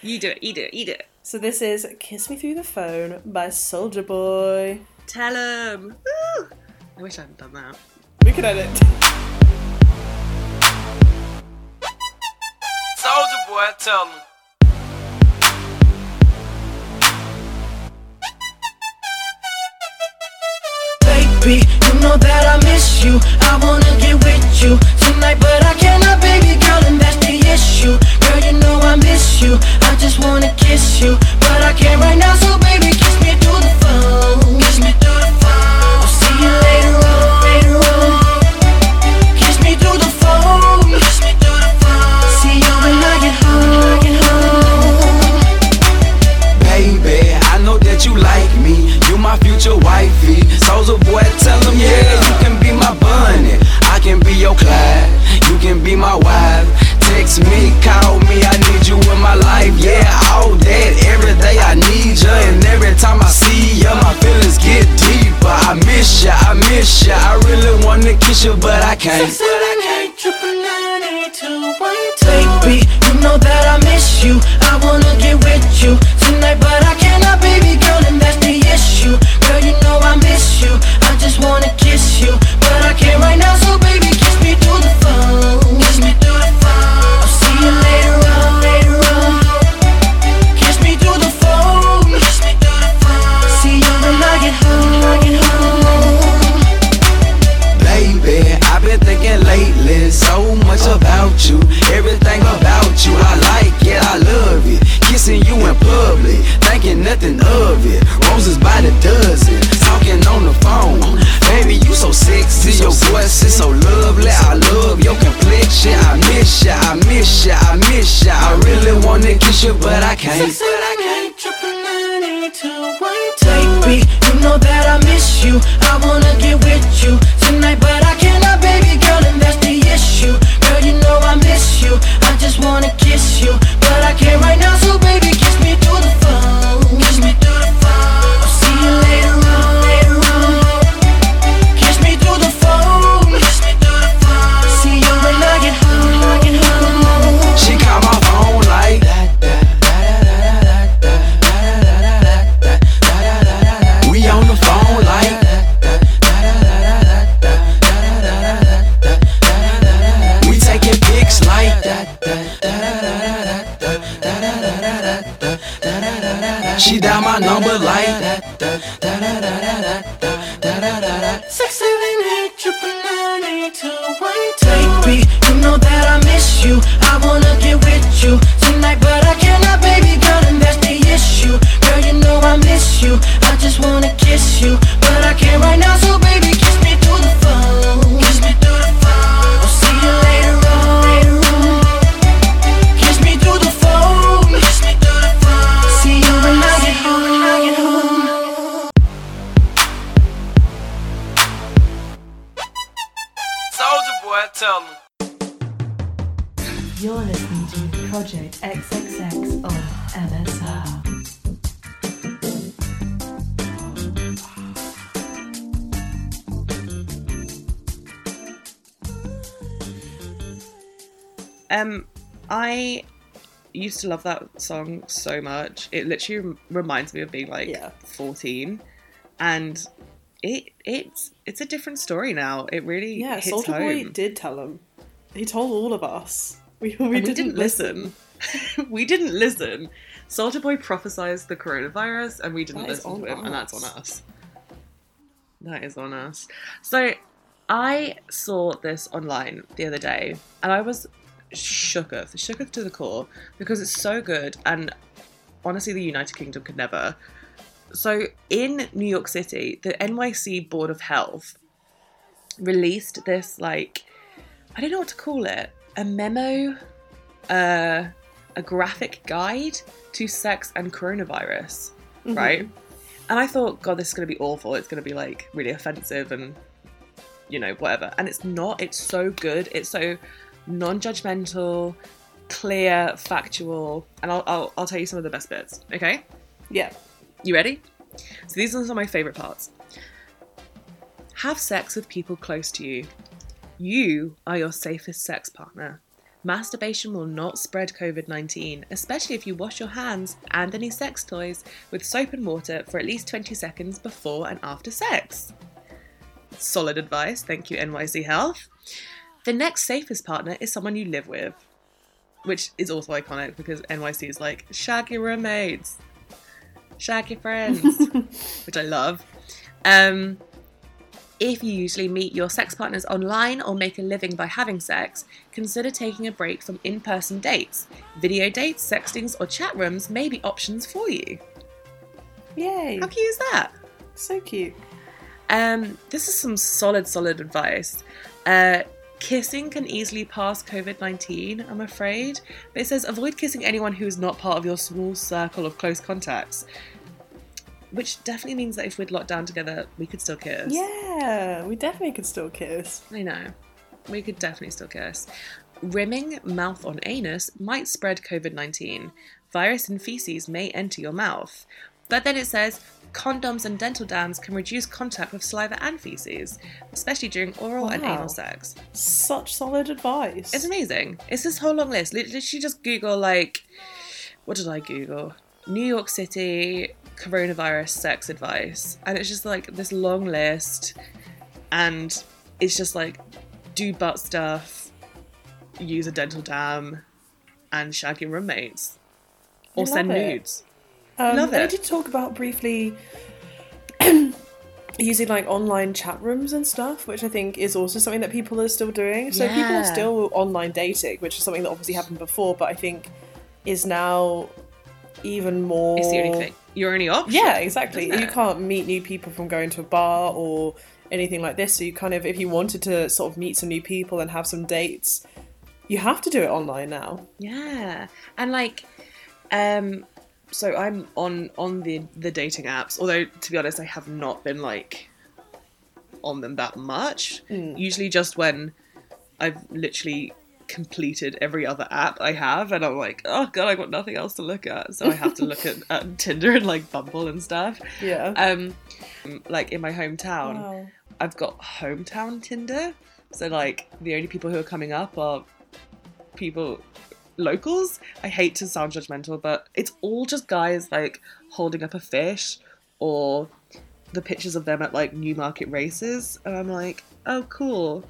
You do it. You do it. You do it. So this is "Kiss Me Through the Phone" by Soulja Boy. Tell him. Woo! I wish I hadn't done that. We can edit. Soulja Boy, tell him. Baby, you know that I miss you. I wanna get with you tonight, but I cannot, love that song so much. It literally rem- reminds me of being like Yeah. 14, and it it's it's a different story now. It really Yeah, hits Soulja Boy did tell him. He told all of us. We, we, didn't, didn't listen. we didn't listen. Soulja Boy prophesized the coronavirus, and we didn't That is listen to him, and that's on us. That is on us. So, I saw this online the other day, and I was shooketh, shooketh to the core, because it's so good, and honestly, the United Kingdom could never. So, in New York City, the NYC Board of Health released this like I don't know what to call it, a memo, uh, a graphic guide to sex and coronavirus, right? and I thought, God, this is going to be awful. It's going to be like really offensive and, you know, whatever. And it's not. It's so good. It's so non judgmental, clear, factual. And I'll, I'll, I'll tell you some of the best bits. Okay? Yeah. You ready? So these are some of my favourite parts. Have sex with people close to you. You are your safest sex partner. Masturbation will not spread COVID 19, especially if you wash your hands and any sex toys with soap and water for at least 20 seconds before and after sex. Solid advice, thank you, NYC Health. The next safest partner is someone you live with, which is also iconic because NYC is like, shag your roommates, shag your friends, which I love. Um, if you usually meet your sex partners online or make a living by having sex, consider taking a break from in person dates. Video dates, sextings, or chat rooms may be options for you. Yay. How cute is that? So cute. Um, this is some solid, solid advice. Uh, kissing can easily pass COVID 19, I'm afraid. But it says avoid kissing anyone who is not part of your small circle of close contacts. Which definitely means that if we'd locked down together, we could still kiss. Yeah, we definitely could still kiss. I know. We could definitely still kiss. Rimming mouth on anus might spread COVID 19. Virus and feces may enter your mouth. But then it says condoms and dental dams can reduce contact with saliva and feces, especially during oral and anal sex. Such solid advice. It's amazing. It's this whole long list. Lit- Literally just Google, like, what did I Google? New York City coronavirus sex advice. And it's just like this long list. And it's just like do butt stuff, use a dental dam, and shag your roommates. Or send it. nudes. Um, Love and I did talk about briefly using like online chat rooms and stuff, which I think is also something that people are still doing. So people are still online dating, which is something that obviously happened before, but I think is now even more. It's the only thing. Your only option. Yeah, exactly. You can't meet new people from going to a bar or anything like this. So you kind of, if you wanted to sort of meet some new people and have some dates, you have to do it online now. Yeah, and like, um, so I'm on on the the dating apps. Although to be honest, I have not been like on them that much. Usually, just when I've literally completed every other app I have, and I'm like, oh god, I got nothing else to look at, so I have to look at, at Tinder and like Bumble and stuff. Yeah. Um, like in my hometown, Wow. I've got hometown Tinder. So like the only people who are coming up are people locals. I hate to sound judgmental, but it's all just guys like holding up a fish or the pictures of them at like Newmarket races, and I'm like, oh cool.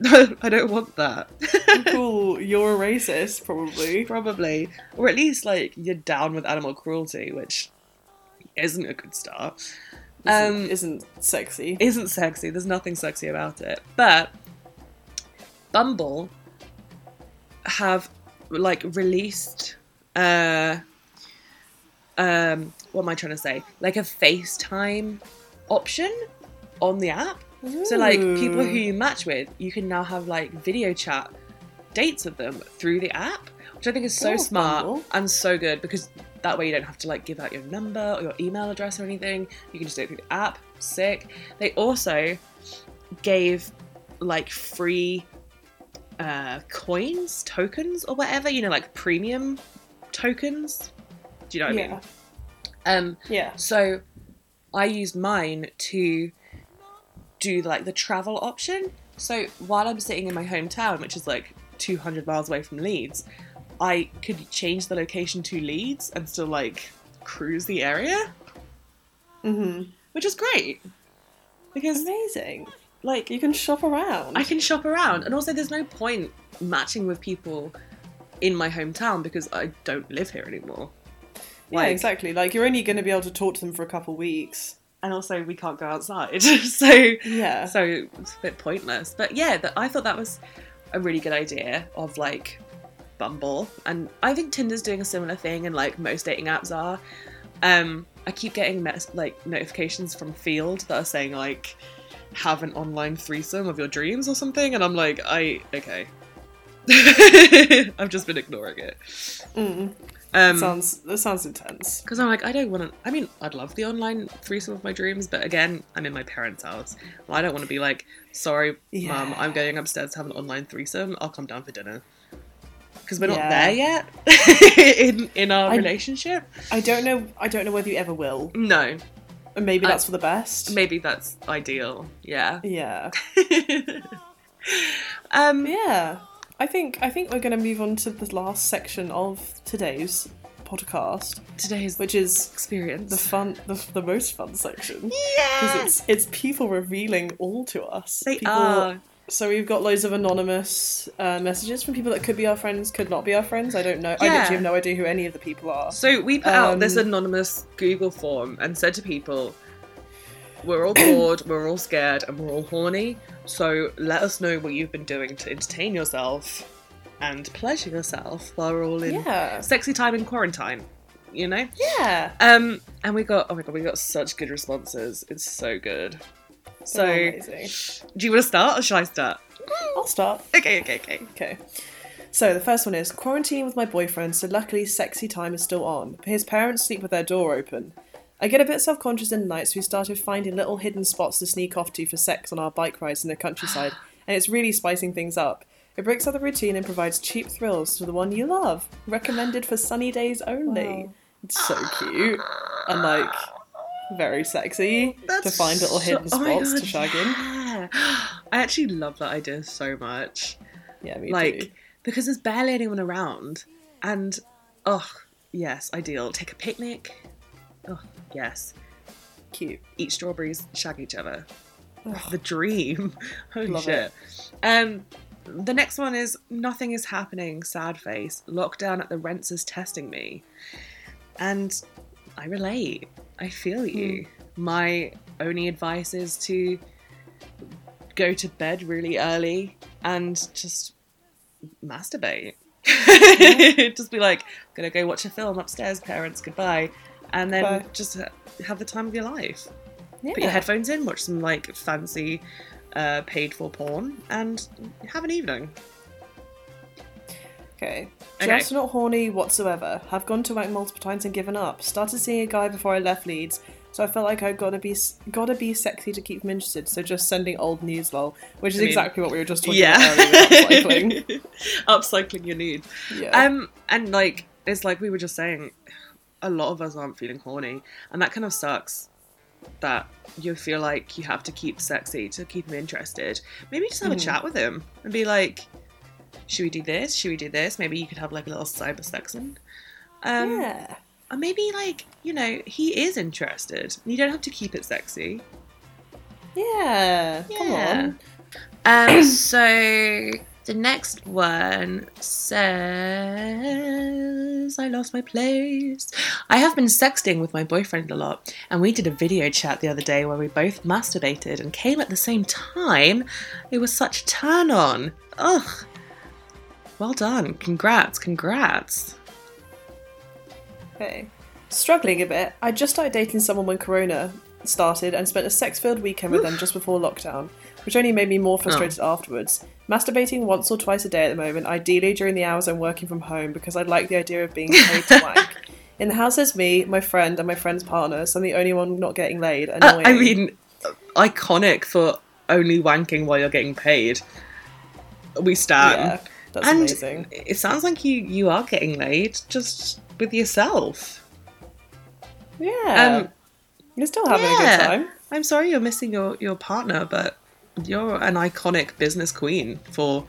No, I don't want that. cool, you're a racist, probably. Probably. Or at least like you're down with animal cruelty, which isn't a good start. Isn't, Um, isn't sexy. isn't sexy. There's nothing sexy about it. But Bumble have like released uh um what am I trying to say? Like a FaceTime option on the app. So like people who you match with, you can now have like video chat dates with them through the app, which I think is so Oh, smart Bumble. and so good because that way you don't have to like give out your number or your email address or anything. You can just do it through the app. Sick. They also gave like free uh coins, tokens or whatever, you know, like premium tokens. Do you know what I mean? Um Yeah. so I used mine to do like the travel option. So while I'm sitting in my hometown, which is like 200 miles away from Leeds, I could change the location to Leeds and still like cruise the area, Mm-hmm. which is great. Because Amazing. Like You can shop around. I can shop around, and also there's no point matching with people in my hometown because I don't live here anymore. yeah, exactly. Like you're only going to be able to talk to them for a couple weeks. And also we can't go outside, so Yeah. so it's a bit pointless. But yeah, that, I thought that was a really good idea of like Bumble, and I think Tinder's doing a similar thing, and like most dating apps are. Um, I keep getting mes- like notifications from Feeld that are saying like have an online threesome of your dreams or something, and I'm like, I okay. I've just been ignoring it. Mm. Um, sounds that sounds intense. because I'm like, I don't want to. I mean, I'd love the online threesome of my dreams, but again, I'm in my parents' house. Well, I don't want to be like, sorry, Yeah. mum, I'm going upstairs to have an online threesome. I'll come down for dinner. Because we're not there yet in in our I- relationship. I don't know. I don't know whether you ever will. No, And maybe that's for the best. maybe that's ideal. Yeah. Yeah. um. Yeah. I think I think we're going to move on to the last section of today's podcast, Today's which is experience. the fun, the, the most fun section. Because yeah. it's it's people revealing all to us. They people, are. So we've got loads of anonymous uh, messages from people that could be our friends, could not be our friends. I don't know. I literally have no idea who any of the people are. So we put out this Um, anonymous Google form and said to people, "We're all bored, we're all scared, and we're all horny. So let us know what you've been doing to entertain yourself and pleasure yourself while we're all in Yeah. sexy time in quarantine." You know. Yeah. Um, and we got oh my god, we got such good responses. It's so good. So, amazing. do you want to start or should I start? I'll start. Okay, okay, okay. Okay. So the first one is quarantine with my boyfriend, so luckily sexy time is still on. But his parents sleep with their door open. I get a bit self conscious in the night, so we started finding little hidden spots to sneak off to for sex on our bike rides in the countryside, and it's really spicing things up. It breaks up the routine and provides cheap thrills to the one you love. Recommended for sunny days only. It's so cute and like very sexy to find little so- hidden oh spots to God, shag in. yeah. I actually love that idea so much. Yeah, me like too. because there's barely anyone around and oh yes ideal. Take a picnic. Oh yes. Cute. eat strawberries shag each other. The dream. Holy Love shit. um the next one is nothing is happening sad face. Lockdown at the rents is testing me. And i relate i feel you my only advice is to go to bed really early and just masturbate. just be like, gonna go watch a film upstairs, parents, goodbye. And then Goodbye. just have the time of your life. Yeah. Put your headphones in, watch some like fancy uh, paid for porn, and have an evening. Okay. Okay. Just not horny whatsoever. Have gone to wank multiple times and given up. Started seeing a guy before I left Leeds, so I felt like I gotta be gotta be sexy to keep him interested. So just sending old news, lol, which is I mean, exactly what we were just talking Yeah. about earlier upcycling. Upcycling your need. Yeah. Um, and like it's like we were just saying, a lot of us aren't feeling horny, and that kind of sucks. That you feel like you have to keep sexy to keep him interested. Maybe just have a Mhm. chat with him and be like, "Should we do this? Should we do this?" Maybe you could have like a little cyber sexing. Um, yeah. Or maybe like you know he is interested. You don't have to keep it sexy. Yeah. Come on. Um, so the next one says, I lost my place. I have been sexting with my boyfriend a lot, and we did a video chat the other day where we both masturbated and came at the same time. It was such a turn on. Ugh. Well done. Congrats. Congrats. Okay. Struggling a bit. I just started dating someone when Corona started and spent a sex filled weekend with them just before lockdown, which only made me more frustrated afterwards. Masturbating once or twice a day at the moment, ideally during the hours I'm working from home because I like the idea of being paid to wank. In the house there's me, my friend, and my friend's partner, so I'm the only one not getting laid. Uh, Annoying. I mean, iconic for only wanking while you're getting paid. We stand. yeah, that's and amazing. it sounds like you you are getting laid just with yourself. Yeah. Um, You're still having a good time. I'm sorry you're missing your your partner, but you're an iconic business queen for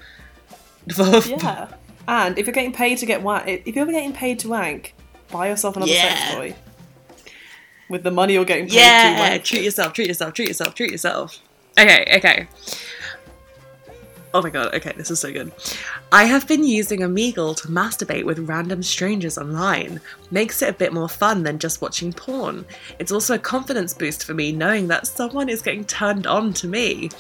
for Yeah. And if you're getting paid to get wank, if you're getting paid to wank, buy yourself another sex toy. With the money you're getting paid to yeah. wank. Treat yourself. Treat yourself. Treat yourself. Treat yourself. Okay. Okay. Oh my god, okay, this is so good. I have been using Omegle to masturbate with random strangers online. Makes it a bit more fun than just watching porn. It's also a confidence boost for me knowing that someone is getting turned on to me.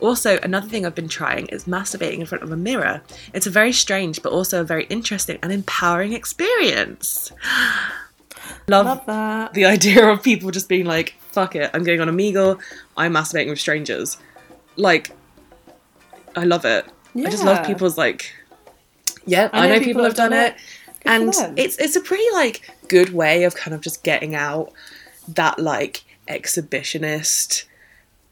Also, another thing I've been trying is masturbating in front of a mirror. It's a very strange but also a very interesting and empowering experience. Love, Love that. the idea of people just being like, fuck it, I'm going on Omegle, I'm masturbating with strangers. Like, I love it. I just love people's like, yeah, I, know, people, have done it. for and it's it's a pretty like good way of kind of just getting out that like exhibitionist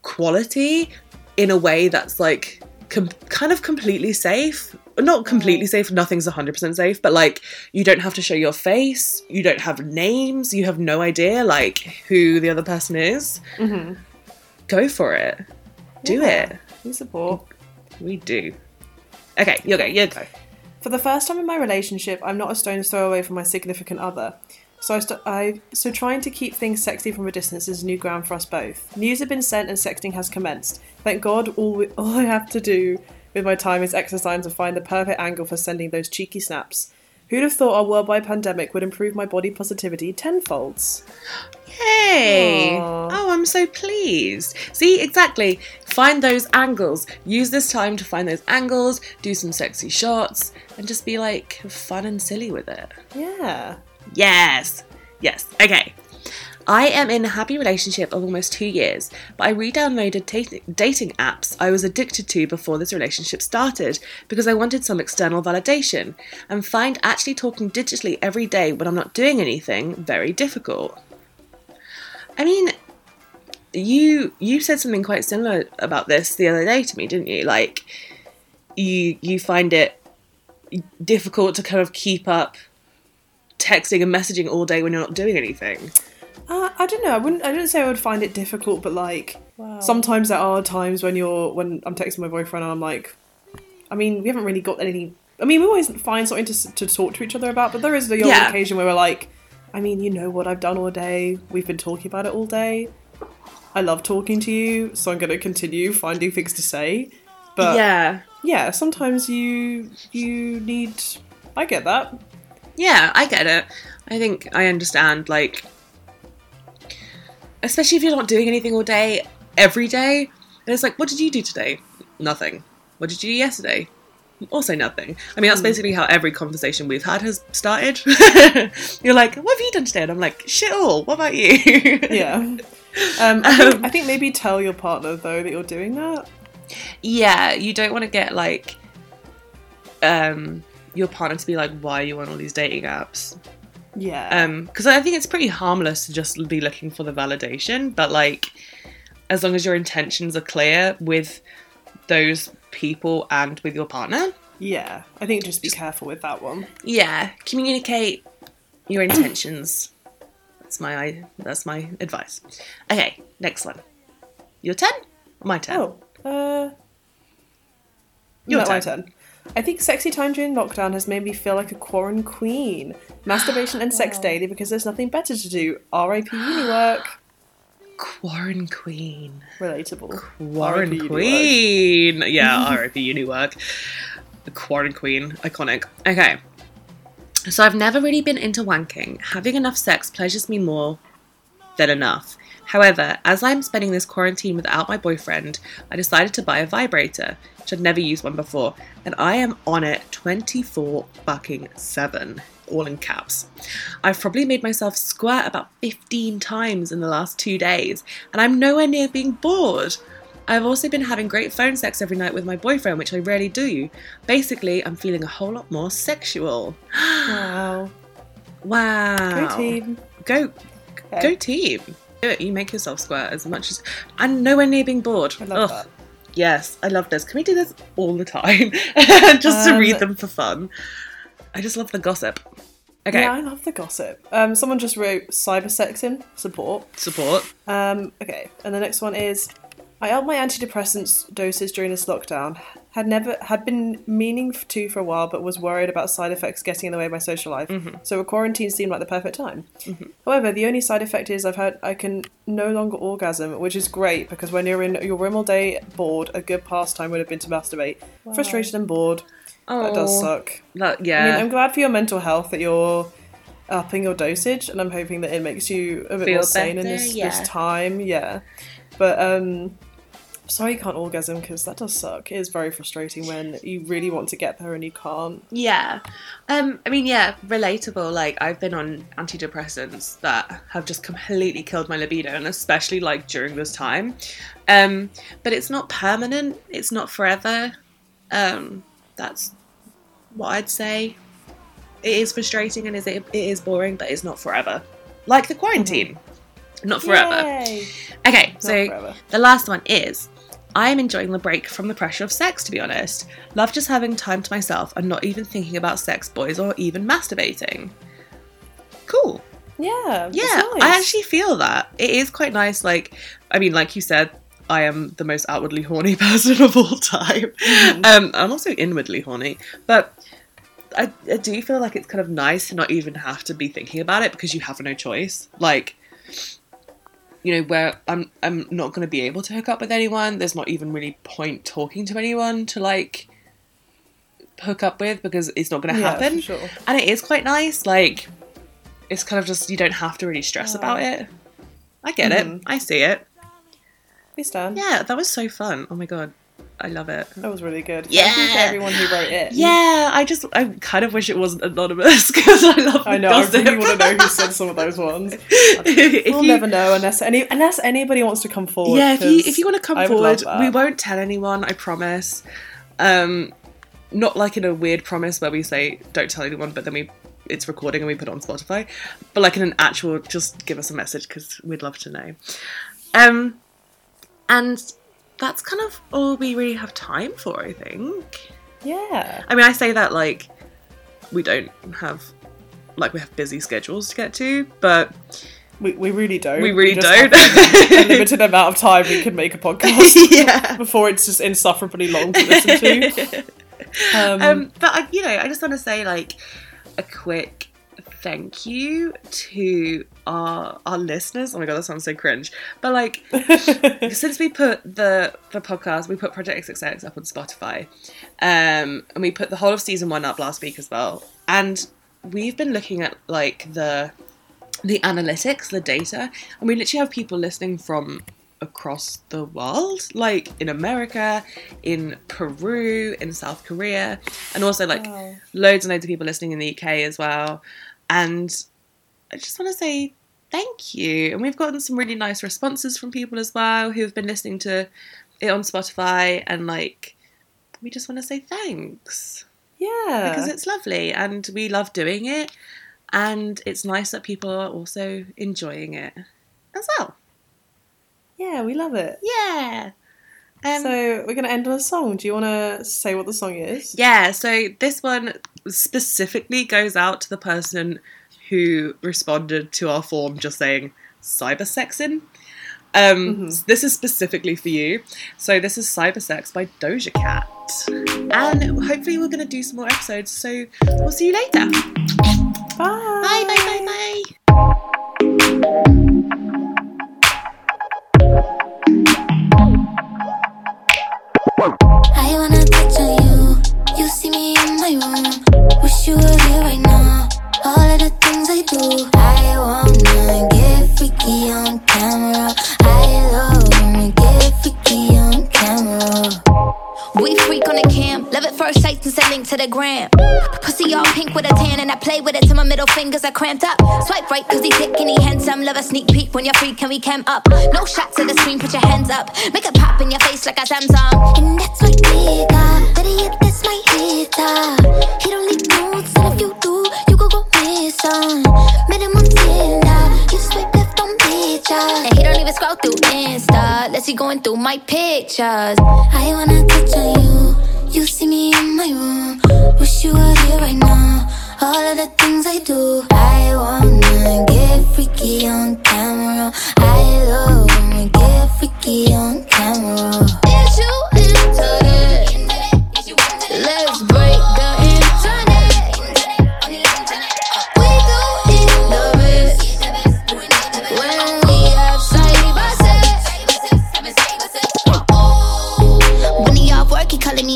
quality in a way that's like com- kind of completely safe not completely safe nothing's 100% safe but like you don't have to show your face you don't have names you have no idea like who the other person is Mhm. go for it do Yeah. it We support. We do okay you go you go For the first time in my relationship, I'm not a stone's throw away from my significant other. So I, st- I so trying to keep things sexy from a distance is new ground for us both. News have been sent and sexting has commenced. Thank God, all we, all I have to do with my time is exercise and find the perfect angle for sending those cheeky snaps. Who'd have thought our worldwide pandemic would improve my body positivity tenfolds? Hey! Aw. Oh, I'm so pleased. See, exactly. Find those angles. Use this time to find those angles, do some sexy shots, and just be like fun and silly with it. Yeah. Yes. Yes. Okay. I am in a happy relationship of almost two years, but I re downloaded ta- dating apps I was addicted to before this relationship started because I wanted some external validation and find actually talking digitally every day when I'm not doing anything very difficult. I mean, you you said something quite similar about this the other day to me, didn't you? Like you you find it difficult to kind of keep up texting and messaging all day when you're not doing anything. Uh, I don't know. I wouldn't. I didn't say I would find it difficult, but like sometimes there are times when you're when I'm texting my boyfriend and I'm like, I mean, we haven't really got any. I mean, we always find something to, to talk to each other about, but there is the odd Yeah. occasion where we're like, I mean, you know what I've done all day. We've been talking about it all day. I love talking to you, so I'm going to continue finding things to say. But yeah. yeah, sometimes you you need. I get that. Yeah, I get it. I think I understand, like, especially if you're not doing anything all day, every day. And it's like, what did you do today? Nothing. What did you do yesterday? Also nothing. I mean, that's basically how every conversation we've had has started. you're like, what have you done today? And I'm like, shit all. What about you? Yeah. Um, I, think, I think maybe tell your partner though that you're doing that. yeah, you don't want to get like um your partner to be like, why are you on all these dating apps? Yeah. Um, because I think it's pretty harmless to just be looking for the validation, but like, as long as your intentions are clear with those people and with your partner, Yeah, I think just be careful with that one. yeah, communicate your intentions. That's my that's my advice. Okay, next one. Your turn. My turn. Oh, uh, Your no, my turn. Turn. I think sexy time during lockdown has made me feel like a quarantine queen. Masturbation and sex daily because there's nothing better to do. R.I.P. uni work. Quarren Queen. Relatable. Warren R.I.P. uni Queen. Yeah, R.I.P. Uni work. The Quarren Queen. Iconic. Okay. So I've never really been into wanking. Having enough sex pleasures me more than enough. However, as I'm spending this quarantine without my boyfriend, I decided to buy a vibrator, which I'd never used one before, and I am on it 24 fucking 7, all in caps. I've probably made myself squirt about 15 times in the last two days, and I'm nowhere near being bored. I've also been having great phone sex every night with my boyfriend, which I rarely do. Basically, I'm feeling a whole lot more sexual. Wow. Wow. Go team. Go, Okay. go team. Do it. You make yourself squirt as much as. And nowhere near being bored. I love Ugh. that. Yes, I love this. Can we do this all the time? just to Um, read them for fun. I just love the gossip. Okay, Yeah, I love the gossip. Um, someone just wrote cyber sexing support. support. Um, okay, and the next one is I upped my antidepressants doses during this lockdown. Had never had been meaning to for a while, but was worried about side effects getting in the way of my social life. So a quarantine seemed like the perfect time. However, the only side effect is I've had I can no longer orgasm, which is great because when you're in your room all day bored, a good pastime would have been to masturbate. Frustrated and bored. Oh, That does suck. That, I yeah. mean, I'm glad for your mental health that you're upping your dosage, and I'm hoping that it makes you a bit Feel more sane in this, yeah. this time. Yeah, but um, sorry you can't orgasm because that does suck. It is very frustrating when you really want to get there and you can't. Yeah. Um, I mean, yeah, relatable. Like, I've been on antidepressants that have just completely killed my libido, and especially like during this time. Um, but it's not permanent, it's not forever. Um, that's what I'd say. it is frustrating and is it, it is boring, but it's not forever. Like the quarantine, not forever. Yay. Okay, Not so forever. the last one is I am enjoying the break from the pressure of sex, to be honest. Love just having time to myself and not even thinking about sex boys or even masturbating. Cool. Yeah. Yeah, nice. I actually feel that. It is quite nice. Like, I mean, like you said, I am the most outwardly horny person of all time. Mm-hmm. Um, I'm also inwardly horny, but I, I do feel like it's kind of nice to not even have to be thinking about it because you have no choice. Like, you know, where I'm I'm not going to be able to hook up with anyone. There's not even really point talking to anyone to like hook up with because it's not going to Yeah, happen. sure. And it is quite nice. Like, it's kind of just you don't have to really stress about it. I get Mhm. it. I see it. We stand. Yeah, that was so fun. Oh my god, I love it. That was really good. Yeah. Thank you to everyone who wrote it. Yeah, I just I kind of wish it wasn't anonymous because I love. I know. Gossip. I really want to know who said some of those ones. we'll you, never know unless any unless anybody wants to come forward. yeah, if you if you want to come I forward, we won't tell anyone. I promise. Um, not like in a weird promise where we say don't tell anyone, but then we it's recording and we put it on Spotify. But like in an actual, just give us a message because we'd love to know. Um, and that's kind of all we really have time for. I think. Yeah. I mean, I say that like we don't have like we have busy schedules to get to, but We, we really don't. We really just don't. a limited amount of time we can make a podcast yeah. before it's just insufferably long to listen to. Um, Um, but I, you know, I just want to say like a quick thank you to our our listeners. Oh my god, that sounds so cringe. But like, since we put the the podcast, we put Project XXX up on Spotify, um, and we put the whole of season one up last week as well. And we've been looking at like the the analytics, the data, and we literally have people listening from across the world, like in America, in Peru, in South Korea, and also like Wow. loads and loads of people listening in the UK as well. And I just want to say thank you. And we've gotten some really nice responses from people as well who have been listening to it on Spotify, and like we just want to say thanks yeah. because it's lovely and we love doing it and it's nice that people are also enjoying it as well yeah, we love it. yeah um, so we're going to end on a song. Do you want to say what the song is? yeah so this one specifically goes out to the person who responded to our form just saying cybersexing um, Mhm. this is specifically for you. So this is Cybersex by Doja Cat, and hopefully we're gonna do some more episodes. So we'll see you later. Bye. Bye bye bye bye. I wanna touch on you. You see me in my room. Wish you were here right now. All of the things I do. I wanna get freaky on camera. First sight since I link to the gram. Pussy all pink with a tan, and I play with it till my middle fingers are cramped up. Swipe right, cause he thick and he handsome. Love a sneak peek when you're free, can we cam up? No shots to the screen, put your hands up. Make it pop in your face like a Samsung. And that's my nigga. Better yet, that's my hitter. He don't leave notes, and if you do, you could go missing. Met him on Tinder. You swipe left on pictures. And he don't even scroll through Insta, unless he going through my pictures. I wanna touch on you. You see me in my room. Wish you were here right now. All of the things I do. I wanna get freaky on camera. I love when we get freaky on camera. Is you into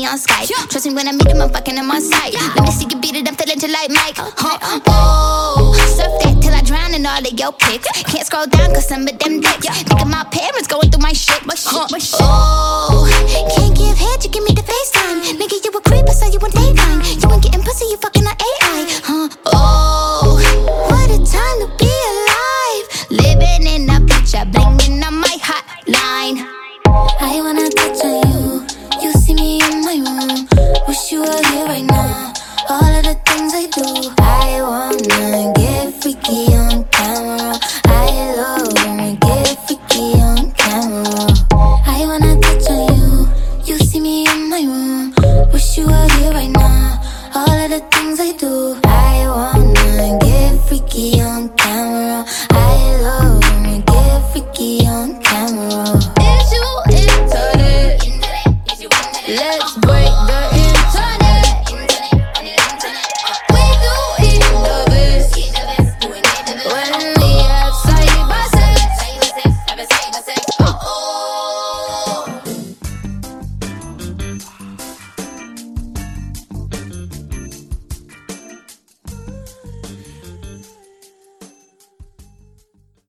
on Skype. Trust me when I meet him, I'm fucking him on sight. Let me see you beat it, I'm feeling you like Mike. Huh? Oh, surf that till I drown in all of your pics. Can't scroll down cause some of them dicks. Think of my parents going through my shit. Huh? Oh, Can't give head, you give me the FaceTime. Nigga, you a creep, I saw you on Dateline.